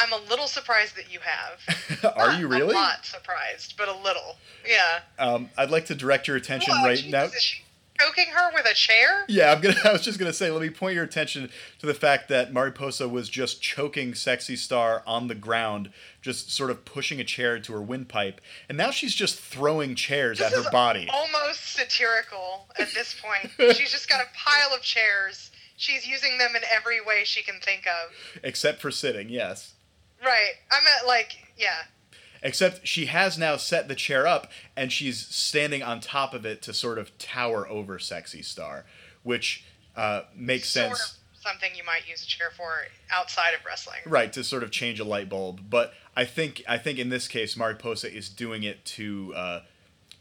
I'm a little surprised that you have. Are Not you really? A lot surprised, but a little. Yeah. Um, I'd like to direct your attention Whoa, right Jesus, now. Is she choking her with a chair? Yeah, I'm gonna. I was just gonna say, let me point your attention to the fact that Mariposa was just choking Sexy Star on the ground, just sort of pushing a chair to her windpipe, and now she's just throwing chairs This at her body. Almost satirical at this point. She's just got a pile of chairs. She's using them in every way she can think of. Except for sitting, yes. Right. I'm at like, yeah. Except she has now set the chair up, and she's standing on top of it to sort of tower over Sexy Star, which uh, makes Sort sense. of something you might use a chair for outside of wrestling. Right, to sort of change a light bulb. But I think I think in this case Mariposa is doing it to uh,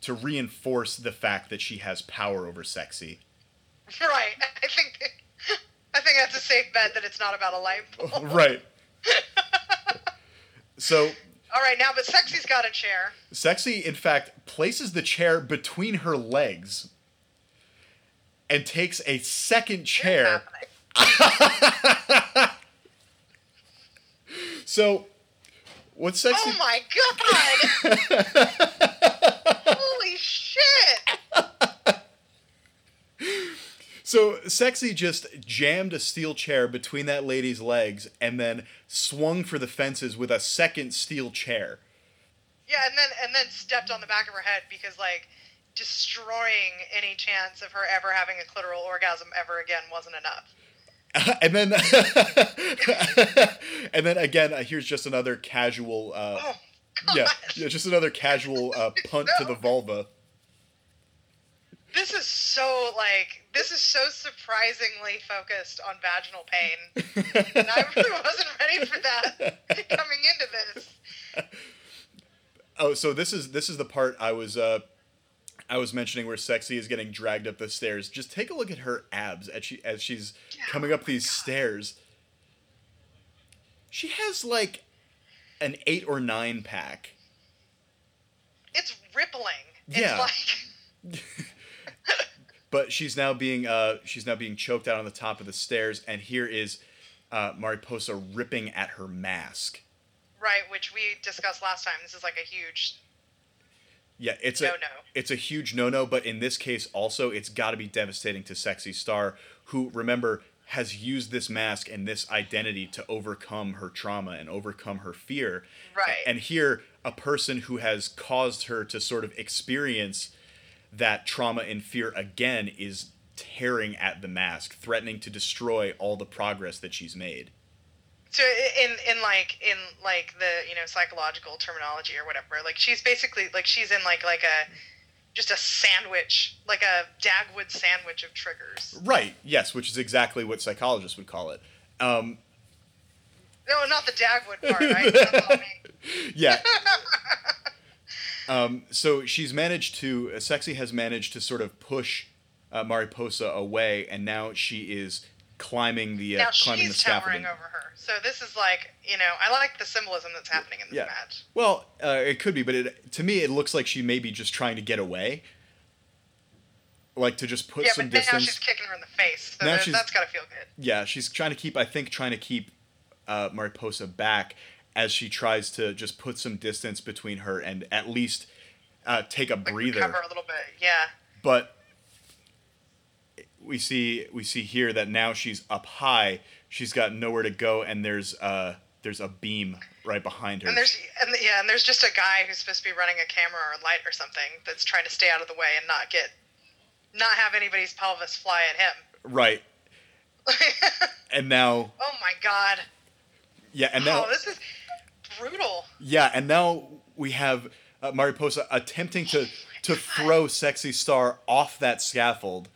to reinforce the fact that she has power over sexy. Right. I think I think that's a safe bet that it's not about a light bulb. right. So All right, now but Sexy's got a chair. sexy in fact places the chair between her legs and takes a second chair. So what's sexy Oh my god! Holy shit! So sexy just jammed a steel chair between that lady's legs and then swung for the fences with a second steel chair. Yeah, and then and then stepped on the back of her head because like destroying any chance of her ever having a clitoral orgasm ever again wasn't enough. and then and then again uh, here's just another casual uh, Oh god. yeah, yeah just another casual uh, punt to the vulva. This is so like this is so surprisingly focused on vaginal pain. And I really wasn't ready for that coming into this. Oh, so this is this is the part I was uh I was mentioning where sexy is getting dragged up the stairs. Just take a look at her abs as she as she's coming up these stairs. She has like an 8 or 9 pack. It's rippling. Yeah. Like But she's now being uh she's now being choked out on the top of the stairs and here is uh Mariposa ripping at her mask. right, which we discussed last time. This is like a huge Yeah, it's no a no. it's a huge no-no, but in this case also it's got to be devastating to Sexy Star, who remember has used this mask and this identity to overcome her trauma and overcome her fear. Right. And here a person who has caused her to sort of experience that trauma and fear again is tearing at the mask, threatening to destroy all the progress that she's made. So in in like in like the you know psychological terminology or whatever, like she's basically like she's in like like a just a sandwich, like a Dagwood sandwich of triggers. Right. Yes, which is exactly what psychologists would call it. Um, No, not the Dagwood part, right? That's on me. yeah. Um, so she's managed to, uh, Sexy has managed to sort of push uh, Mariposa away, and now she is climbing the uh, now climbing the she's towering over her. So this is like you know I like the symbolism that's happening in this Yeah. match. Well, uh, it could be, but it, to me, it looks like she may be just trying to get away, like to just put yeah, some but now distance. she's kicking her in the face. So Now she's- that's got to feel good. yeah, she's trying to keep. I think trying to keep uh, Mariposa back as she tries to just put some distance between her and at least uh, take a Like breather. recover a little bit. Yeah. but we see we see here that now she's up high she's got nowhere to go and there's uh there's a beam right behind her And there's and yeah, and there's just a guy who's supposed to be running a camera or a light or something that's trying to stay out of the way and not get not have anybody's pelvis fly at him. right and now oh my god. yeah and now oh, this is brutal. yeah and now we have uh, mariposa attempting to to throw sexy star off that scaffold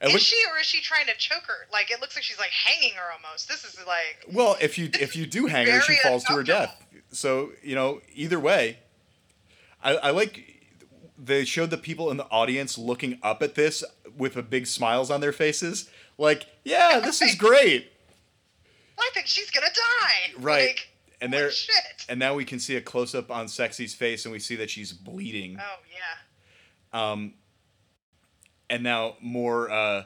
and Is she or is she trying to choke her? Like it looks like she's like hanging her almost. This is like well if you if you do hang her she falls to her death so you know either way I, I like they showed the people in the audience looking up at this with a big smiles on their faces like yeah this is great I think she's gonna die. right Like, and there shit. and now we can see a close up on sexy's face and we see that she's bleeding Oh yeah. um and now more uh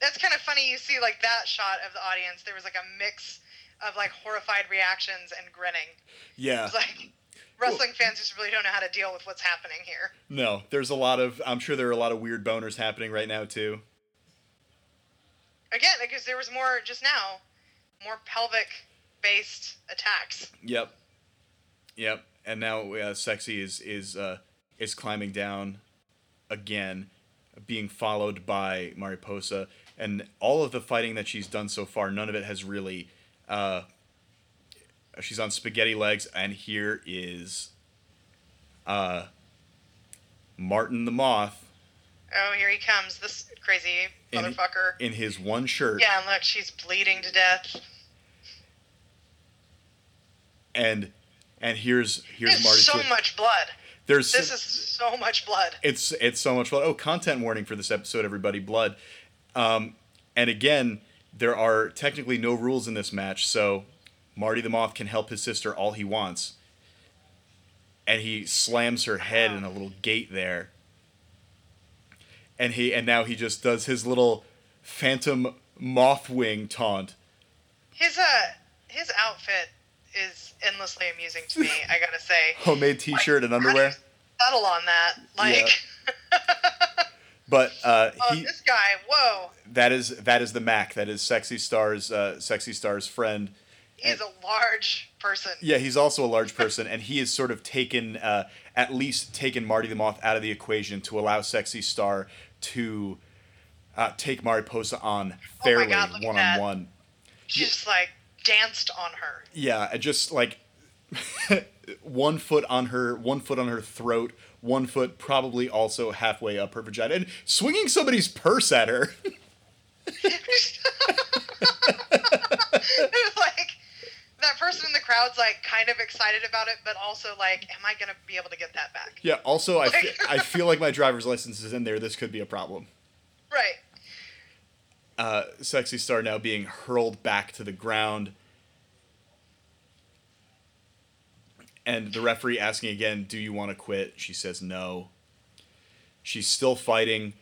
That's kind of funny. You see like that shot of the audience. There was like a mix of like horrified reactions and grinning. Yeah. It's like wrestling fans just really don't know how to deal with what's happening here. No, there's a lot of. I'm sure there are a lot of weird boners happening right now too. Again, because there was more just now, more pelvic based attacks. Yep. Yep. And now uh, sexy is is uh, is climbing down again, being followed by Mariposa, and all of the fighting that she's done so far, none of it has really. Uh, she's on spaghetti legs, and here is uh, Martin the Moth Oh, here he comes, this crazy In- motherfucker. in his one shirt, Yeah, and look, she's bleeding to death. And and here's here's There's Marty. so much blood. There's This is so much blood. it's it's so much blood. Oh, content warning for this episode, everybody. Blood. Um, and again, there are technically no rules in this match, so Marty the Moth can help his sister all he wants. And he slams her head in a little gate there. And he and now he just does his little phantom moth wing taunt. His uh, his outfit is endlessly amusing to me. I gotta say. Homemade T-shirt and do you underwear. Settle on that, like. But uh, oh, he this guy! Whoa, that is that is the Mack. That is Sexy Star's uh, Sexy Star's friend. he's a large person. Yeah, he's also a large person, and he has sort of taken, uh, at least taken Marty the Moth out of the equation to allow Sexy Star to uh, take Mariposa on Oh fairly God, look at one on one. She just like danced on her. Yeah, and just like one foot on her, one foot on her throat, one foot probably also halfway up her vagina, and swinging somebody's purse at her. Like that person in the crowd's like kind of excited about it, but also like, am I gonna be able to get that back? yeah. Also, I fe- I feel like my driver's license is in there. This could be a problem. Right. Uh, Sexy Star now being hurled back to the ground. And the referee asking again, Do you want to quit? She says no. She's still fighting.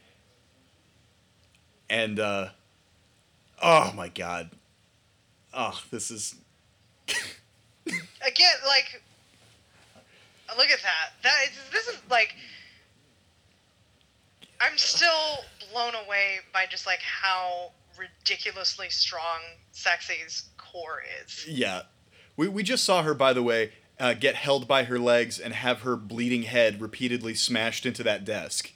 And, uh, oh my god. Oh, this is. Again, like, look at that. That is, this is like. I'm still blown away by just like how ridiculously strong Sexy's core is. Yeah. We, we just saw her, by the way, uh, get held by her legs and have her bleeding head repeatedly smashed into that desk.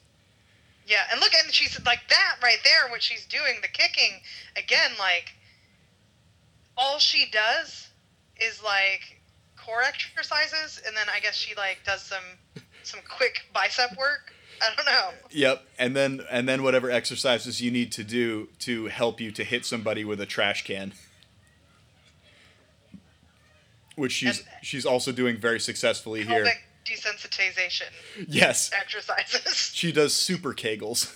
Yeah, and look, and she's like that right there. What she's doing, the kicking again, like all she does is like core exercises, and then I guess she like does some some quick bicep work. I don't know. Yep, and then and then whatever exercises you need to do to help you to hit somebody with a trash can. Which she's And- she's also doing very successfully here. Desensitization Yes. exercises. She does super kegels.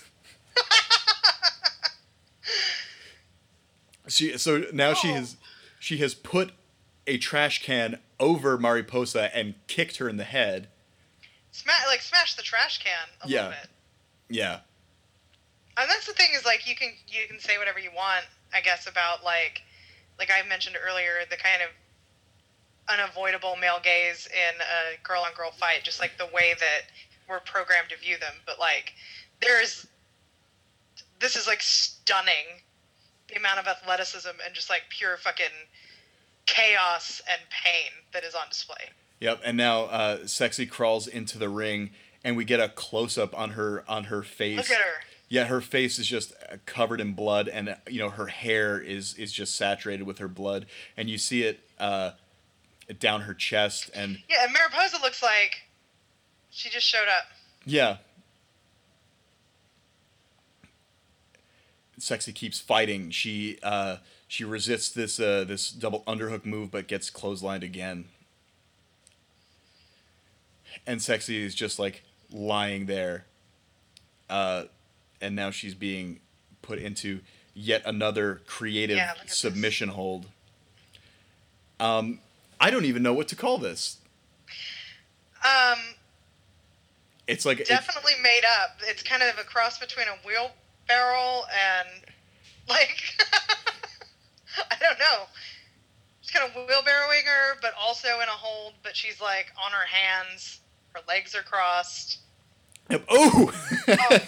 she so now she Oh. has she has put a trash can over Mariposa and kicked her in the head. Smash like smash the trash can a Yeah. little bit. Yeah. And that's the thing is like you can you can say whatever you want, I guess, about like like I mentioned earlier, the kind of unavoidable male gaze in a girl on girl fight, just like the way that we're programmed to view them. But like there's this is like stunning the amount of athleticism and just like pure fucking chaos and pain that is on display. Yep, and now uh, sexy crawls into the ring, and we get a close up on her on her face. Look at her. Yeah, her face is just uh, covered in blood, and uh, you know her hair is is just saturated with her blood, and you see it uh, down her chest, and Yeah, and Mariposa looks like she just showed up. yeah. Sexy keeps fighting. She uh, she resists this uh, this double underhook move, but gets clotheslined again. And Sexy is just like lying there. Uh, and now she's being put into yet another creative Yeah, at this. submission hold. Um, I don't even know what to call this. Um, It's like it- definitely made up. It's kind of a cross between a wheelbarrow and like I don't know. It's kind of wheelbarrowing her, but also in a hold. But she's like on her hands. Her legs are crossed. Yep. Oh. Oh god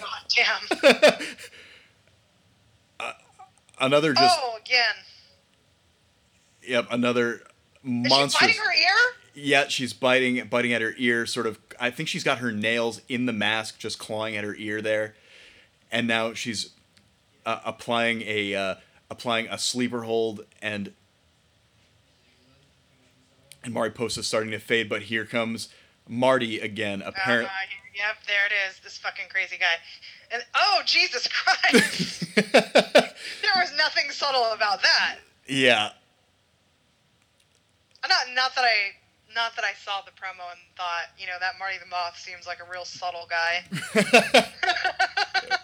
damn! another just. oh again. Yep. Another monster. Is she biting her ear? Yeah, she's biting biting at her ear. Sort of. I think she's got her nails in the mask, just clawing at her ear there, and now she's uh, applying a uh, applying a sleeper hold and. And Mariposa's starting to fade, but here comes Marty again. Apparently, Uh, yep, there it is. This fucking crazy guy. And oh Jesus Christ! there was nothing subtle about that. yeah, Not not that I not that I saw the promo and thought, you know, that Marty the Moth seems like a real subtle guy.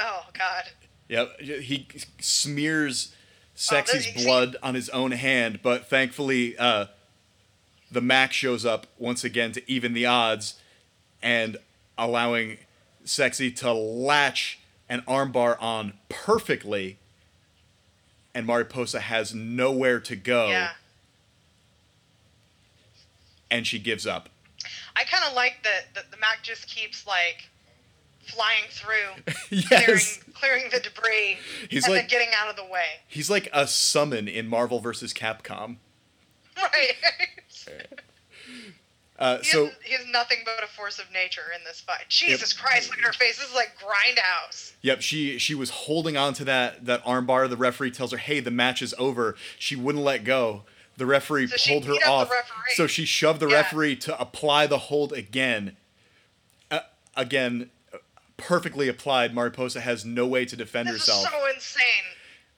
oh God. Yep, he smears Sexy's there- see- blood on his own hand, but thankfully, uh, the Mack shows up once again to even the odds, and allowing Sexy to latch an armbar on perfectly, and Mariposa has nowhere to go, Yeah. and she gives up. I kind of like that that the Mack just keeps like flying through, yes, clearing clearing the debris, He's and like- then getting out of the way. he's like a summon in Marvel vs. Capcom. Right. Uh, he, so. has, he has nothing but a force of nature in this fight. Jesus Christ! Look at her face. This is like Grindhouse. Yep, she she was holding on to that that armbar. The referee tells her, "Hey, the match is over." She wouldn't let go. The referee So pulled her beat up the off. So she shoved the Yeah. referee to apply the hold again. Uh, again, perfectly applied. Mariposa has no way to defend This herself. is so insane.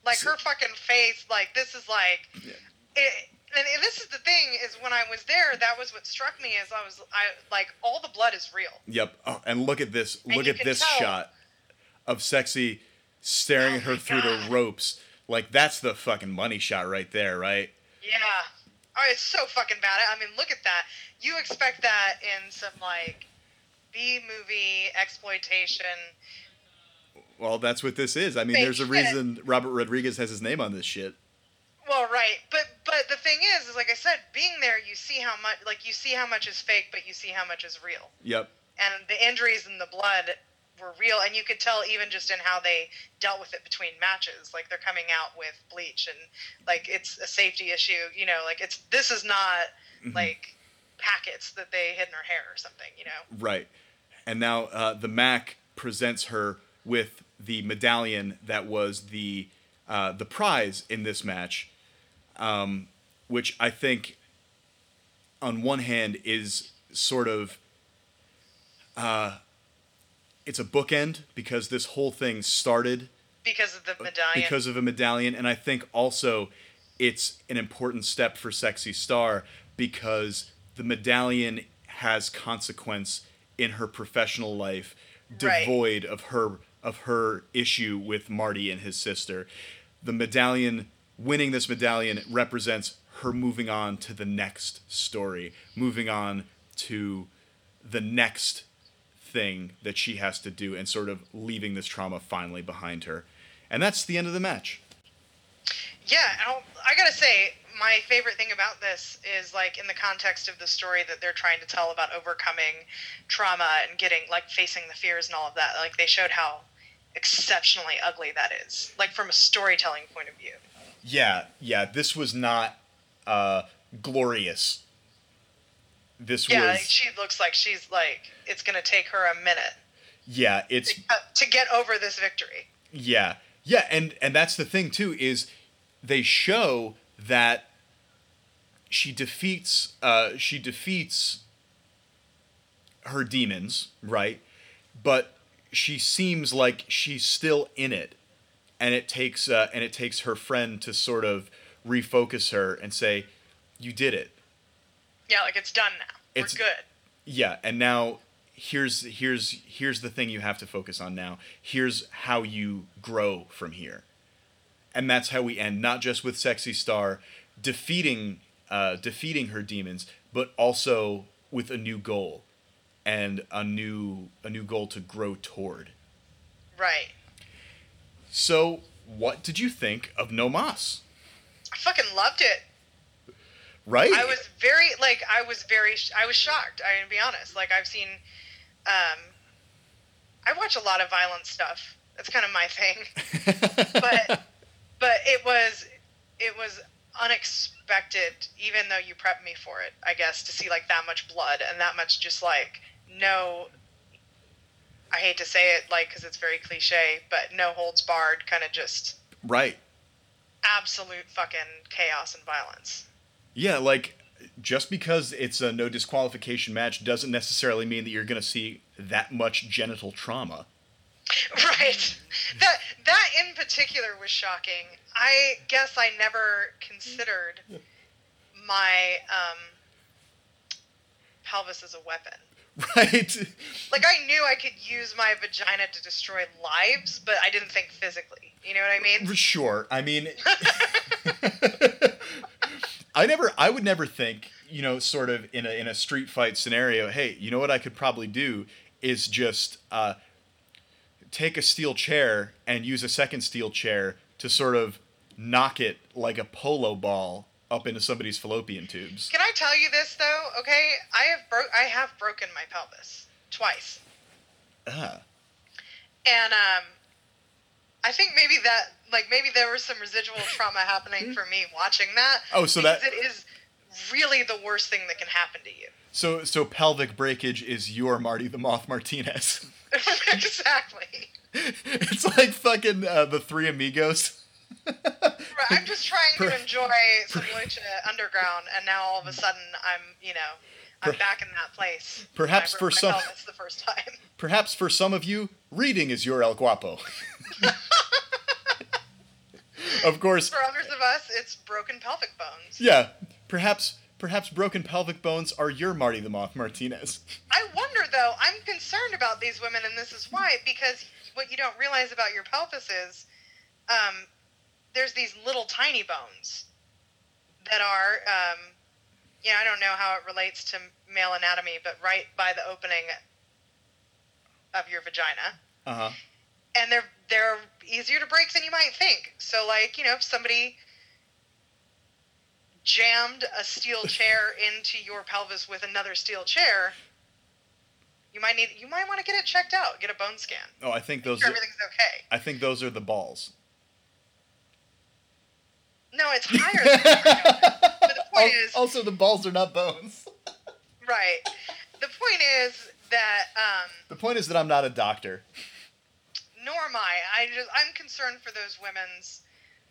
Like her fucking face. Like this is like. It, and this is the thing is when I was there, that was what struck me. Is I was I like all the blood is real. Yep. Oh, and look at this. And Look at this tell- shot of sexy staring Oh at her through the ropes. Like that's the fucking money shot right there, right? Yeah. Oh, it's so fucking bad. I mean, look at that. You expect that in some like B movie exploitation. Well, that's what this is. I mean, there's a reason Robert Rodriguez has his name on this shit. Well, right, but but the thing is, is like I said, being there, you see how much like you see how much is fake, but you see how much is real. Yep. And the injuries and the blood were real, and you could tell even just in how they dealt with it between matches. Like they're coming out with bleach, and like it's a safety issue. You know, like it's this is not Mhm. like packets that they hid in her hair or something. You know. Right. And now uh, the Mack presents her with the medallion that was the uh, the prize in this match, um, which I think, on one hand, is sort of. Uh, it's a bookend because this whole thing started because of the medallion. because of a medallion and i think also it's an important step for sexy star because the medallion has consequence in her professional life Right. devoid of her of her issue with marty and his sister the medallion winning this medallion represents her moving on to the next story moving on to the next thing that she has to do and sort of leaving this trauma finally behind her. And that's the end of the match. Yeah, I'll, I gotta say, my favorite thing about this is like in the context of the story that they're trying to tell about overcoming trauma and getting like facing the fears and all of that. Like they showed how exceptionally ugly that is, like from a storytelling point of view. Yeah, yeah, this was not uh, glorious. This Yeah, was she looks like she's like it's gonna take her a minute yeah, it's to, to get over this victory. yeah. Yeah, and and that's the thing too is they show that she defeats uh she defeats her demons, right? But she seems like she's still in it. And it takes uh, and it takes her friend to sort of refocus her and say, "You did it." Yeah, like it's done now. It's- We're good. Yeah, and now here's here's here's the thing you have to focus on now. Here's how you grow from here. And that's how we end, not just with Sexy Star defeating uh, defeating her demons, but also with a new goal and a new a new goal to grow toward. Right. So, what did you think of No Mas? I fucking loved it. Right? I was very like I was very I was shocked. I to be honest. Like I've seen, um, I watch a lot of violent stuff. That's kind of my thing. but but it was it was unexpected even though you prepped me for it i guess to see like that much blood and that much just like no i hate to say it like because it's very cliche but no holds barred kind of just right. absolute fucking chaos and violence Yeah, like just because it's a no disqualification match doesn't necessarily mean that you're going to see that much genital trauma. right that that in particular was shocking i guess i never considered my um pelvis as a weapon Right? like I knew I could use my vagina to destroy lives, but I didn't think physically. You know what I mean? Sure. I mean, I never, I would never think, you know, sort of in a in a street fight scenario. Hey, you know what I could probably do is just uh, take a steel chair and use a second steel chair to sort of knock it like a polo ball up into somebody's fallopian tubes. Can I tell you this though? Okay, I have broke I have broken my pelvis twice, Ah, and um, I think maybe that like maybe there was some residual trauma happening for me watching that. Oh, so that- because it is really the worst thing that can happen to you. so so pelvic breakage is your Marty the Moth Martinez. exactly. it's like fucking uh, the Three Amigos. I'm just trying Per- to enjoy some lucha underground, and now all of a sudden I'm, you know, I'm Per- back in that place. Perhaps for some- the first time. Perhaps for some of you, reading is your El Guapo. of course, For others of us, it's broken pelvic bones. yeah. Perhaps perhaps broken pelvic bones are your Marty the Moth Martinez. I wonder though. I'm concerned about these women, and this is why. Because what you don't realize about your pelvis is, um, there's these little tiny bones that are, um, you know, I don't know how it relates to male anatomy, but right by the opening of your vagina. Uh huh. and they're they're easier to break than you might think. So like, you know, if somebody jammed a steel chair into your pelvis with another steel chair, you might need you might want to get it checked out, get a bone scan. Oh, I think those. sure Are, everything's okay. I think those are the balls. No, it's higher than that. But the point is also, the balls are not bones. right. The point is that um The point is that I'm not a doctor. nor am I. I just I'm concerned for those women's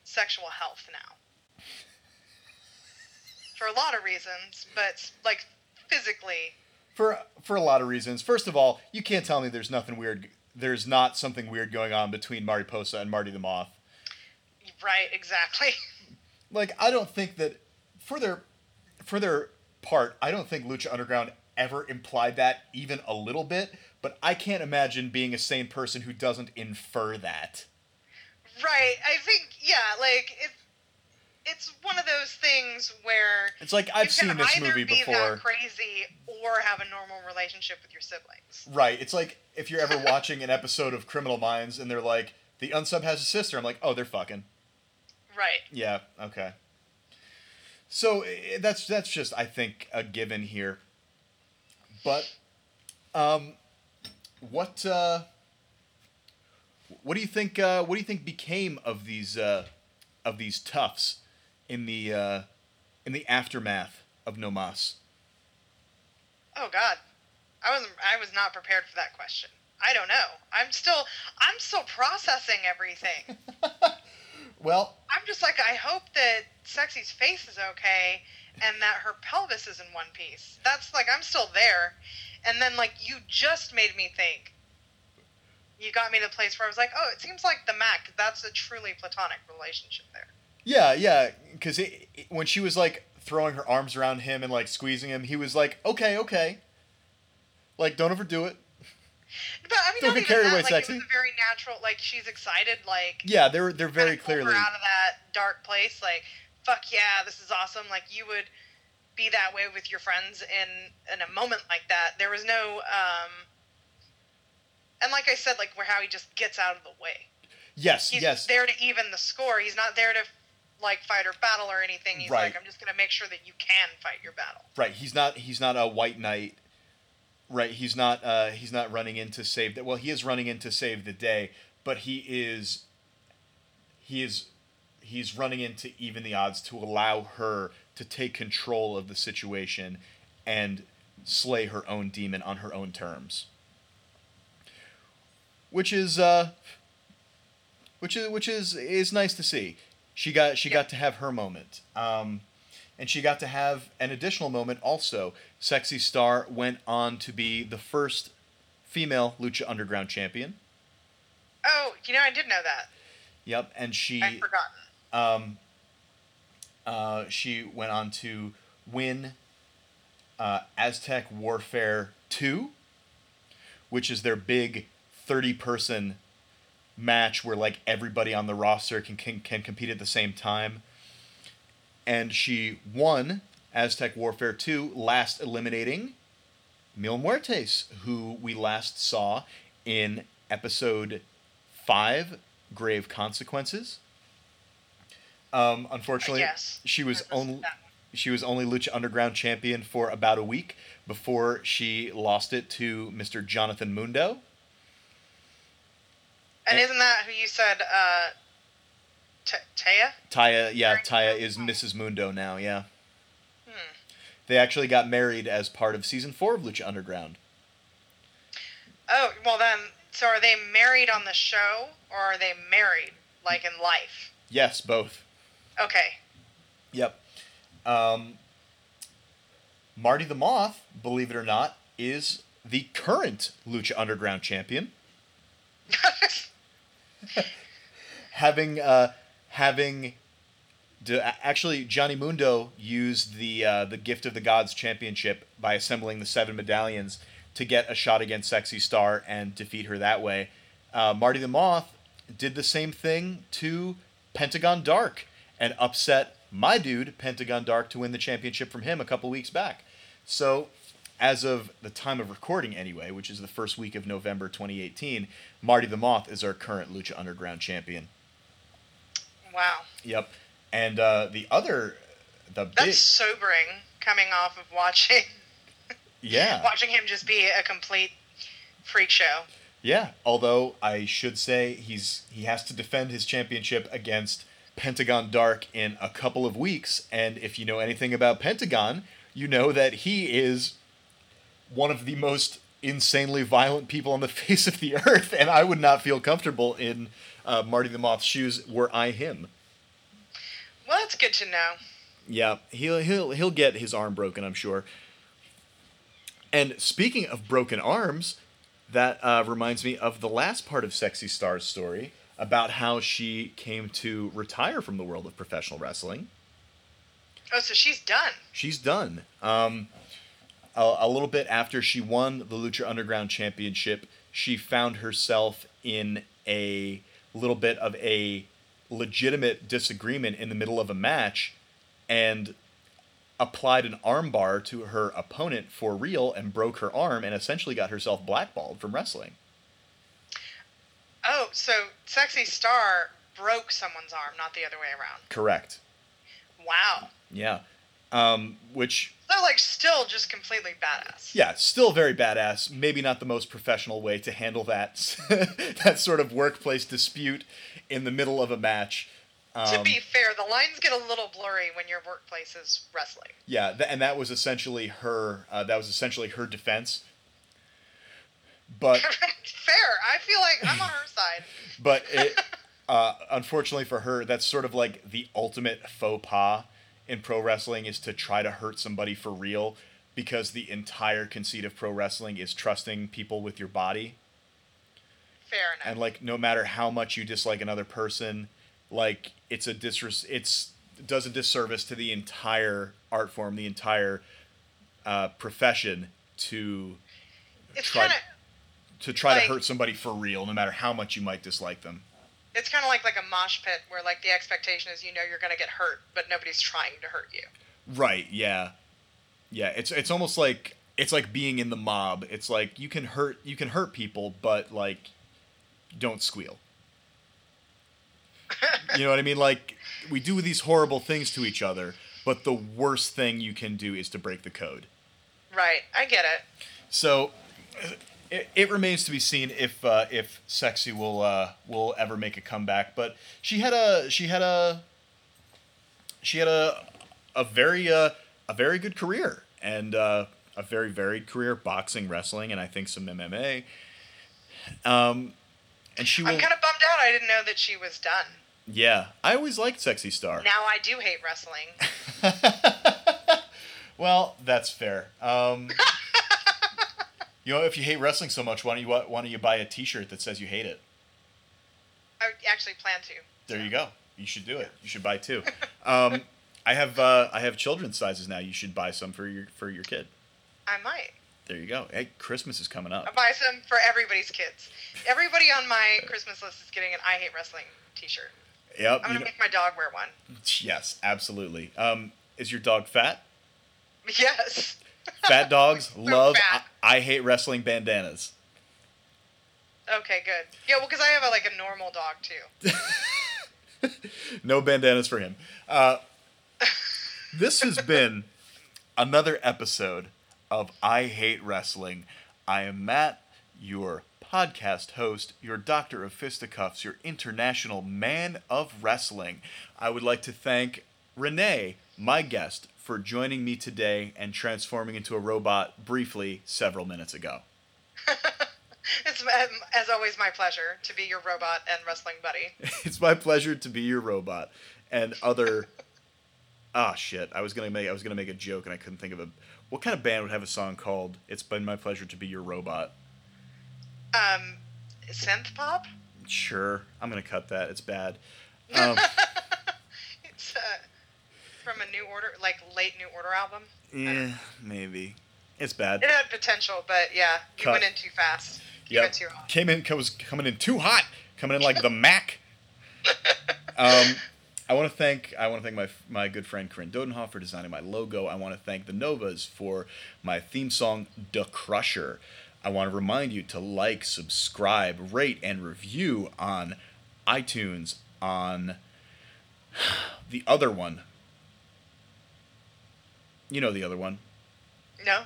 sexual health now. For a lot of reasons, but like physically, For for a lot of reasons. First of all, you can't tell me there's nothing weird. There's not something weird going on between Marty Posa and Marty the Moth. right, exactly. like I don't think that for their for their part, I don't think Lucha Underground ever implied that even a little bit. But I can't imagine being a sane person who doesn't infer that. Right. I think yeah, like it it's one of those things where It's like I've you seen this movie be before. that crazy or have a normal relationship with your siblings. Right. It's like if you're ever watching an episode of Criminal Minds and they're like, the unsub has a sister. I'm like, oh, they're fucking. Right. Yeah. Okay. So eh, that's that's just I think a given here. But, um, what uh, what do you think? Uh, what do you think became of these uh, of these toughs in the uh, in the aftermath of No Mas? Oh God, I wasn't. I was not prepared for that question. I don't know. I'm still. I'm still processing everything. Well, I'm just like, I hope that Sexy's face is okay and that her pelvis is in one piece. That's like, I'm still there. And then, like, you just made me think. You got me to the place where I was like, oh, it seems like the Mack. That's a truly platonic relationship there. Yeah, yeah, because when she was like throwing her arms around him and like squeezing him, he was like, "Okay, okay." Like, don't overdo it. But I mean, Don't even carried away, like, sexy. it was a very natural. Like, she's excited. Like, Yeah, they're they're very kinda pull her clearly. out of that dark place. Like, fuck yeah, this is awesome. Like, you would be that way with your friends in in a moment like that. There was no, um, and like I said, like where how he just gets out of the way. Yes, He's yes, there to even the score. He's not there to like fight or battle or anything. He's Right. like, I'm just gonna make sure that you can fight your battle. Right. He's not. He's not a white knight. Right. He's not. Uh, he's not running in to save. The, well, he is running in to save the day, but he is. He is. He's running in to even the odds to allow her to take control of the situation, and slay her own demon on her own terms. Which is. Uh, which is which is is nice to see. She got she Yeah. got to have her moment. Um, and she got to have an additional moment also. Sexy Star went on to be the first female Lucha Underground champion. Oh, you know, I did know that. Yep, and she I'd forgotten. um, uh, she went on to win uh, Aztec Warfare 2, which is their big 30 person match where like everybody on the roster can, can, can compete at the same time. And she won Aztec Warfare 2, last eliminating Mil Muertes, who we last saw in episode 5, Grave Consequences. Um, unfortunately, yes. she was only she was only Lucha Underground champion for about a week before she lost it to Mr. Jonathan Mundo. And Eh. isn't that who you said? Uh, T- Taya? Taya, yeah, Taya is Mrs. Mundo now. Yeah, Hmm. they actually got married as part of season four of Lucha Underground. Oh, well then, so are they married on the show, or are they married like in life? Yes, both. Okay. Yep. Um, Marty the Moth, believe it or not, is the current Lucha Underground champion. having uh, having actually Johnny Mundo used the uh, the Gift of the Gods championship by assembling the seven medallions to get a shot against Sexy Star and defeat her that way. Uh, Marty the Moth did the same thing to Pentagon Dark and upset my dude Pentagon Dark to win the championship from him a couple weeks back. So, as of the time of recording, anyway, which is the first week of November 2018, Marty the Moth is our current Lucha Underground champion. Wow. Yep. And uh, the other, the big, That's sobering. Coming off of watching yeah, watching him just be a complete freak show. yeah. Although I should say he's he has to defend his championship against Pentagon Dark in a couple of weeks, and if you know anything about Pentagon, you know that he is one of the most insanely violent people on the face of the earth, and I would not feel comfortable in uh, Marty the Moth's shoes were I him. Well, that's good to know. Yeah, he'll he'll he'll get his arm broken, I'm sure. And speaking of broken arms, that uh, reminds me of the last part of Sexy Star's story about how she came to retire from the world of professional wrestling. Oh, so she's done. She's done. Um, a, a little bit after she won the Lucha Underground Championship, she found herself in a little bit of a legitimate disagreement in the middle of a match and applied an armbar to her opponent for real and broke her arm and essentially got herself blackballed from wrestling. Oh, so Sexy Star broke someone's arm, not the other way around. Correct. Wow. Yeah. Um, which So, like, still just completely badass. yeah, still very badass. Maybe not the most professional way to handle that that sort of workplace dispute in the middle of a match. to Um, be fair, the lines get a little blurry when your workplace is wrestling. yeah, th- and that was essentially her. Uh, that was essentially her defense. But fair. I feel like I'm on her side. but it, uh, unfortunately for her, that's sort of like the ultimate faux pas in pro wrestling is to try to hurt somebody for real, because the entire conceit of pro wrestling is trusting people with your body. Fair enough. and like no matter how much you dislike another person like it's a disres it's it does a disservice to the entire art form the entire uh, profession to it's try- kind of to try Like- to hurt somebody for real no matter how much you might dislike them it's kind of like like a mosh pit where like the expectation is you know you're gonna get hurt, but nobody's trying to hurt you. right yeah yeah it's it's almost like it's like being in the mob it's like you can hurt you can hurt people but like don't squeal You know what I mean? Like we do these horrible things to each other, but the worst thing you can do is to break the code. Right. I get it. So it, it remains to be seen if uh, if Sexy will uh, will ever make a comeback. But she had a she had a she had a a very uh, a very good career and uh, a very varied career, boxing, wrestling, and I think some MMA. Um, and she will. I'm kind of bummed out. I didn't know that she was done. Yeah, I always liked Sexy Star. Now I do hate wrestling. well, that's fair. Um, you know, if you hate wrestling so much, why don't you why don't you buy a T-shirt that says you hate it? I actually plan to. There you go. You should do it. You should buy two. Um, I have uh, I have children's sizes now. You should buy some for your for your kid. I might. There you go. Hey, Christmas is coming up. I'll buy some for everybody's kids. Everybody on my Christmas list is getting an I Hate Wrestling t-shirt. Yep. I'm gonna know- make my dog wear one. yes, absolutely. Um, is your dog fat? Yes. Fat dogs love fat. I, I hate wrestling bandanas. Okay, good. Yeah, well, because I have a, like a normal dog too. no bandanas for him. Uh, this has been another episode of I Hate Wrestling. I am Matt, your podcast host, your doctor of fisticuffs, your international man of wrestling. I would like to thank Renee, my guest, for joining me today and transforming into a robot briefly several minutes ago. It's as always my pleasure to be your robot and wrestling buddy. it's my pleasure to be your robot and other ah shit i was gonna make i was gonna make a joke and i couldn't think of a what kind of band would have a song called it's been my pleasure to be your robot Um, synth pop. sure i'm gonna cut that it's bad um, from a New Order, like late New Order album. yeah maybe it's bad It had potential, but yeah, you Cut. went in too fast. You Yep. went too hard. came in was coming in too hot coming in like the Mack um, I want to thank I want to thank my my good friend Corinne Dodenhoff for designing my logo. I want to thank the Novas for my theme song "The Crusher." I want to remind you to like, subscribe, rate, and review on iTunes on the other one. You know the other one, No.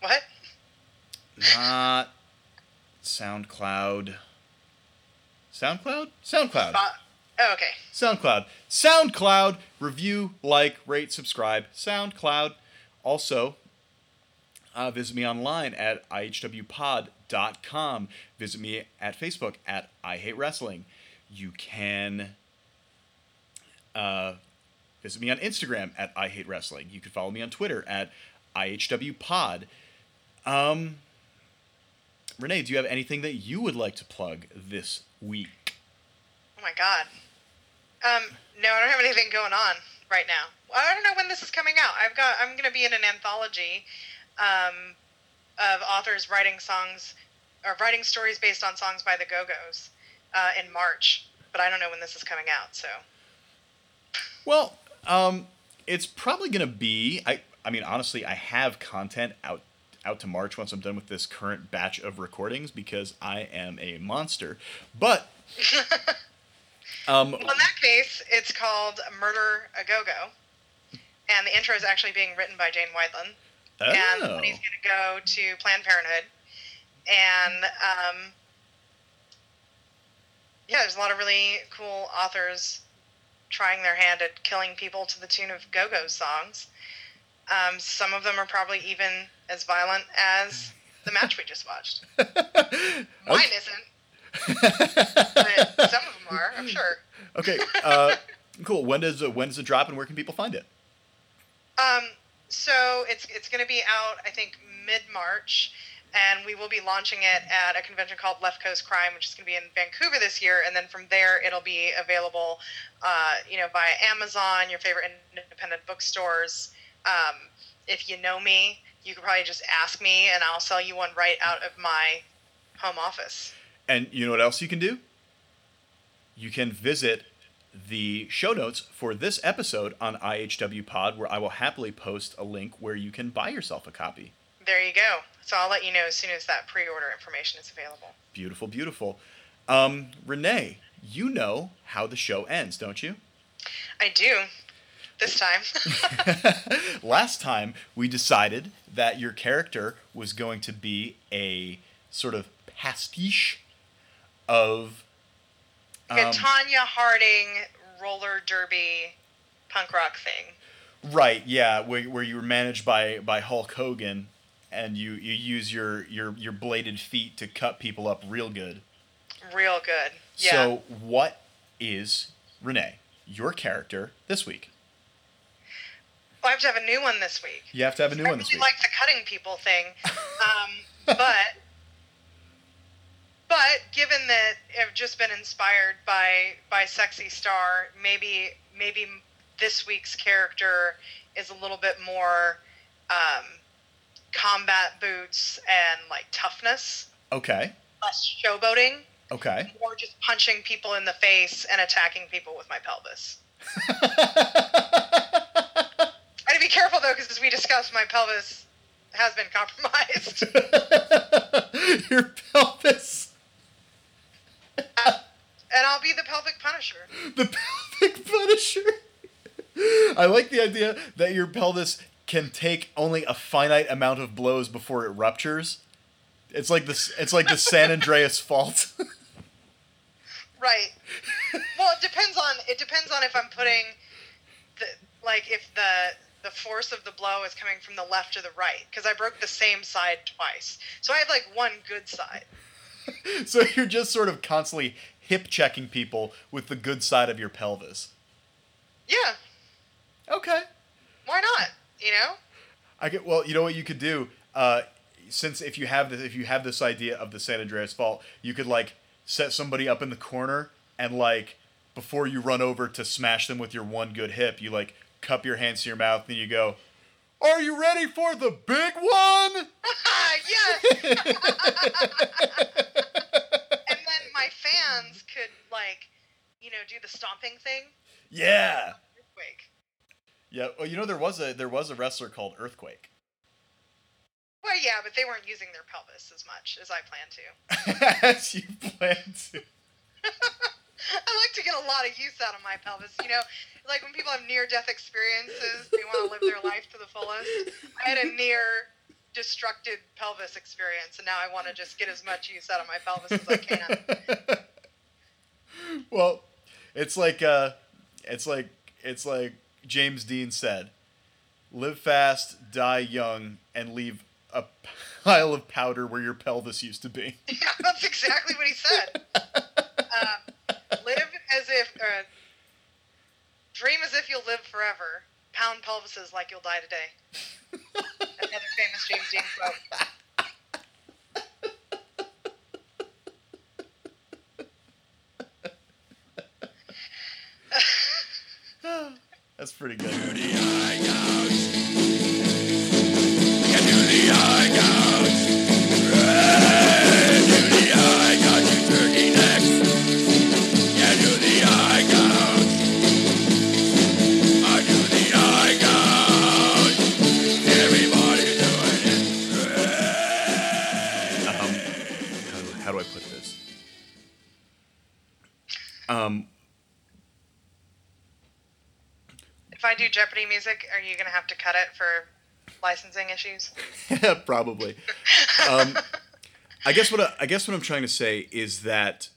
What? not SoundCloud. SoundCloud? SoundCloud. Oh, okay. SoundCloud. SoundCloud. Review, like, rate, subscribe. SoundCloud. Also, uh, visit me online at ihwpod.com. Visit me at Facebook at I Hate Wrestling. You can uh, visit me on Instagram at I Hate Wrestling. You can follow me on Twitter at IHWPod. Um, Renee, do you have anything that you would like to plug this week? Oh my god. Um, no, I don't have anything going on right now. I don't know when this is coming out. I've got. I'm going to be in an anthology, um, of authors writing songs, or writing stories based on songs by the Go Go's, uh, in March. But I don't know when this is coming out. So Well, um, it's probably gonna be. I. I mean, honestly, I have content out out to March once I'm done with this current batch of recordings because I am a monster. But um, Well, in that case, it's called Murder a Go Go. And the intro is actually being written by Jane Wiedlin. And oh, he's going to go to Planned Parenthood. And um, yeah, there's a lot of really cool authors trying their hand at killing people to the tune of Go Go songs. Um, some of them are probably even as violent as the match we just watched. Mine isn't, but some of them are, I'm sure. okay. Uh, cool. When does uh, when does it drop and where can people find it? Um, so it's it's going to be out, I think, mid March, and we will be launching it at a convention called Left Coast Crime, which is going to be in Vancouver this year. And then from there, it'll be available, uh, you know, via Amazon, your favorite independent bookstores. Um, if you know me, you could probably just ask me, and I'll sell you one right out of my home office. And you know what else you can do? You can visit the show notes for this episode on IHW Pod, where I will happily post a link where you can buy yourself a copy. There you go. So I'll let you know as soon as that pre-order information is available. Beautiful, beautiful. Um, Renee, you know how the show ends, don't you? I do. This time. Last time we decided that your character was going to be a sort of pastiche of like a um, Tonya Harding roller derby punk rock thing. Right, yeah, where, where you were managed by, by Hulk Hogan and you, you use your, your, your bladed feet to cut people up real good. Real good. Yeah. So, what is Renee, your character this week? Well, I have to have a new one this week. You have to have a new I one this really week. like the cutting people thing, um, but but given that I've just been inspired by by Sexy Star, maybe maybe this week's character is a little bit more um, combat boots and like toughness, Okay, less showboating, okay. more just punching people in the face and attacking people with my pelvis. I had to be careful though, because as we discussed, my pelvis has been compromised. your pelvis. and I'll be the pelvic punisher. The pelvic punisher. I like the idea that your pelvis can take only a finite amount of blows before it ruptures. It's like this. It's like the San Andreas fault. Right. well, it depends on it depends on if I'm putting the like if the the force of the blow is coming from the left or the right because I broke the same side twice. So I have like one good side. so you're just sort of constantly hip checking people with the good side of your pelvis. Yeah. Okay. Why not? You know? I get well. You know what you could do. Uh, since if you have this, if you have this idea of the San Andreas fault, you could like set somebody up in the corner and like before you run over to smash them with your one good hip, you like cup your hands to your mouth and you go, "Are you ready for the big one?" yes. and then my fans could like, you know, do the stomping thing. yeah. Earthquake. Yeah. Well, you know there was a there was a wrestler called Earthquake. Well, yeah, but they weren't using their pelvis as much as I plan to. As you plan to. I like to get a lot of use out of my pelvis. You know, like when people have near death experiences, they want to live their life to the fullest. I had a near destructed pelvis experience, and now I want to just get as much use out of my pelvis as I can. well, it's like uh, it's like it's like James Dean said, "Live fast, die young, and leave a pile of powder where your pelvis used to be." yeah, that's exactly what he said. Uh, live as if, uh, dream as if you'll live forever. Pound pelvises like you'll die today. Another famous James Dean quote. That's pretty good. Um, Jeopardy music, are you gonna have to cut it for licensing issues? probably. Um, I guess what I, I guess what I'm trying to say is that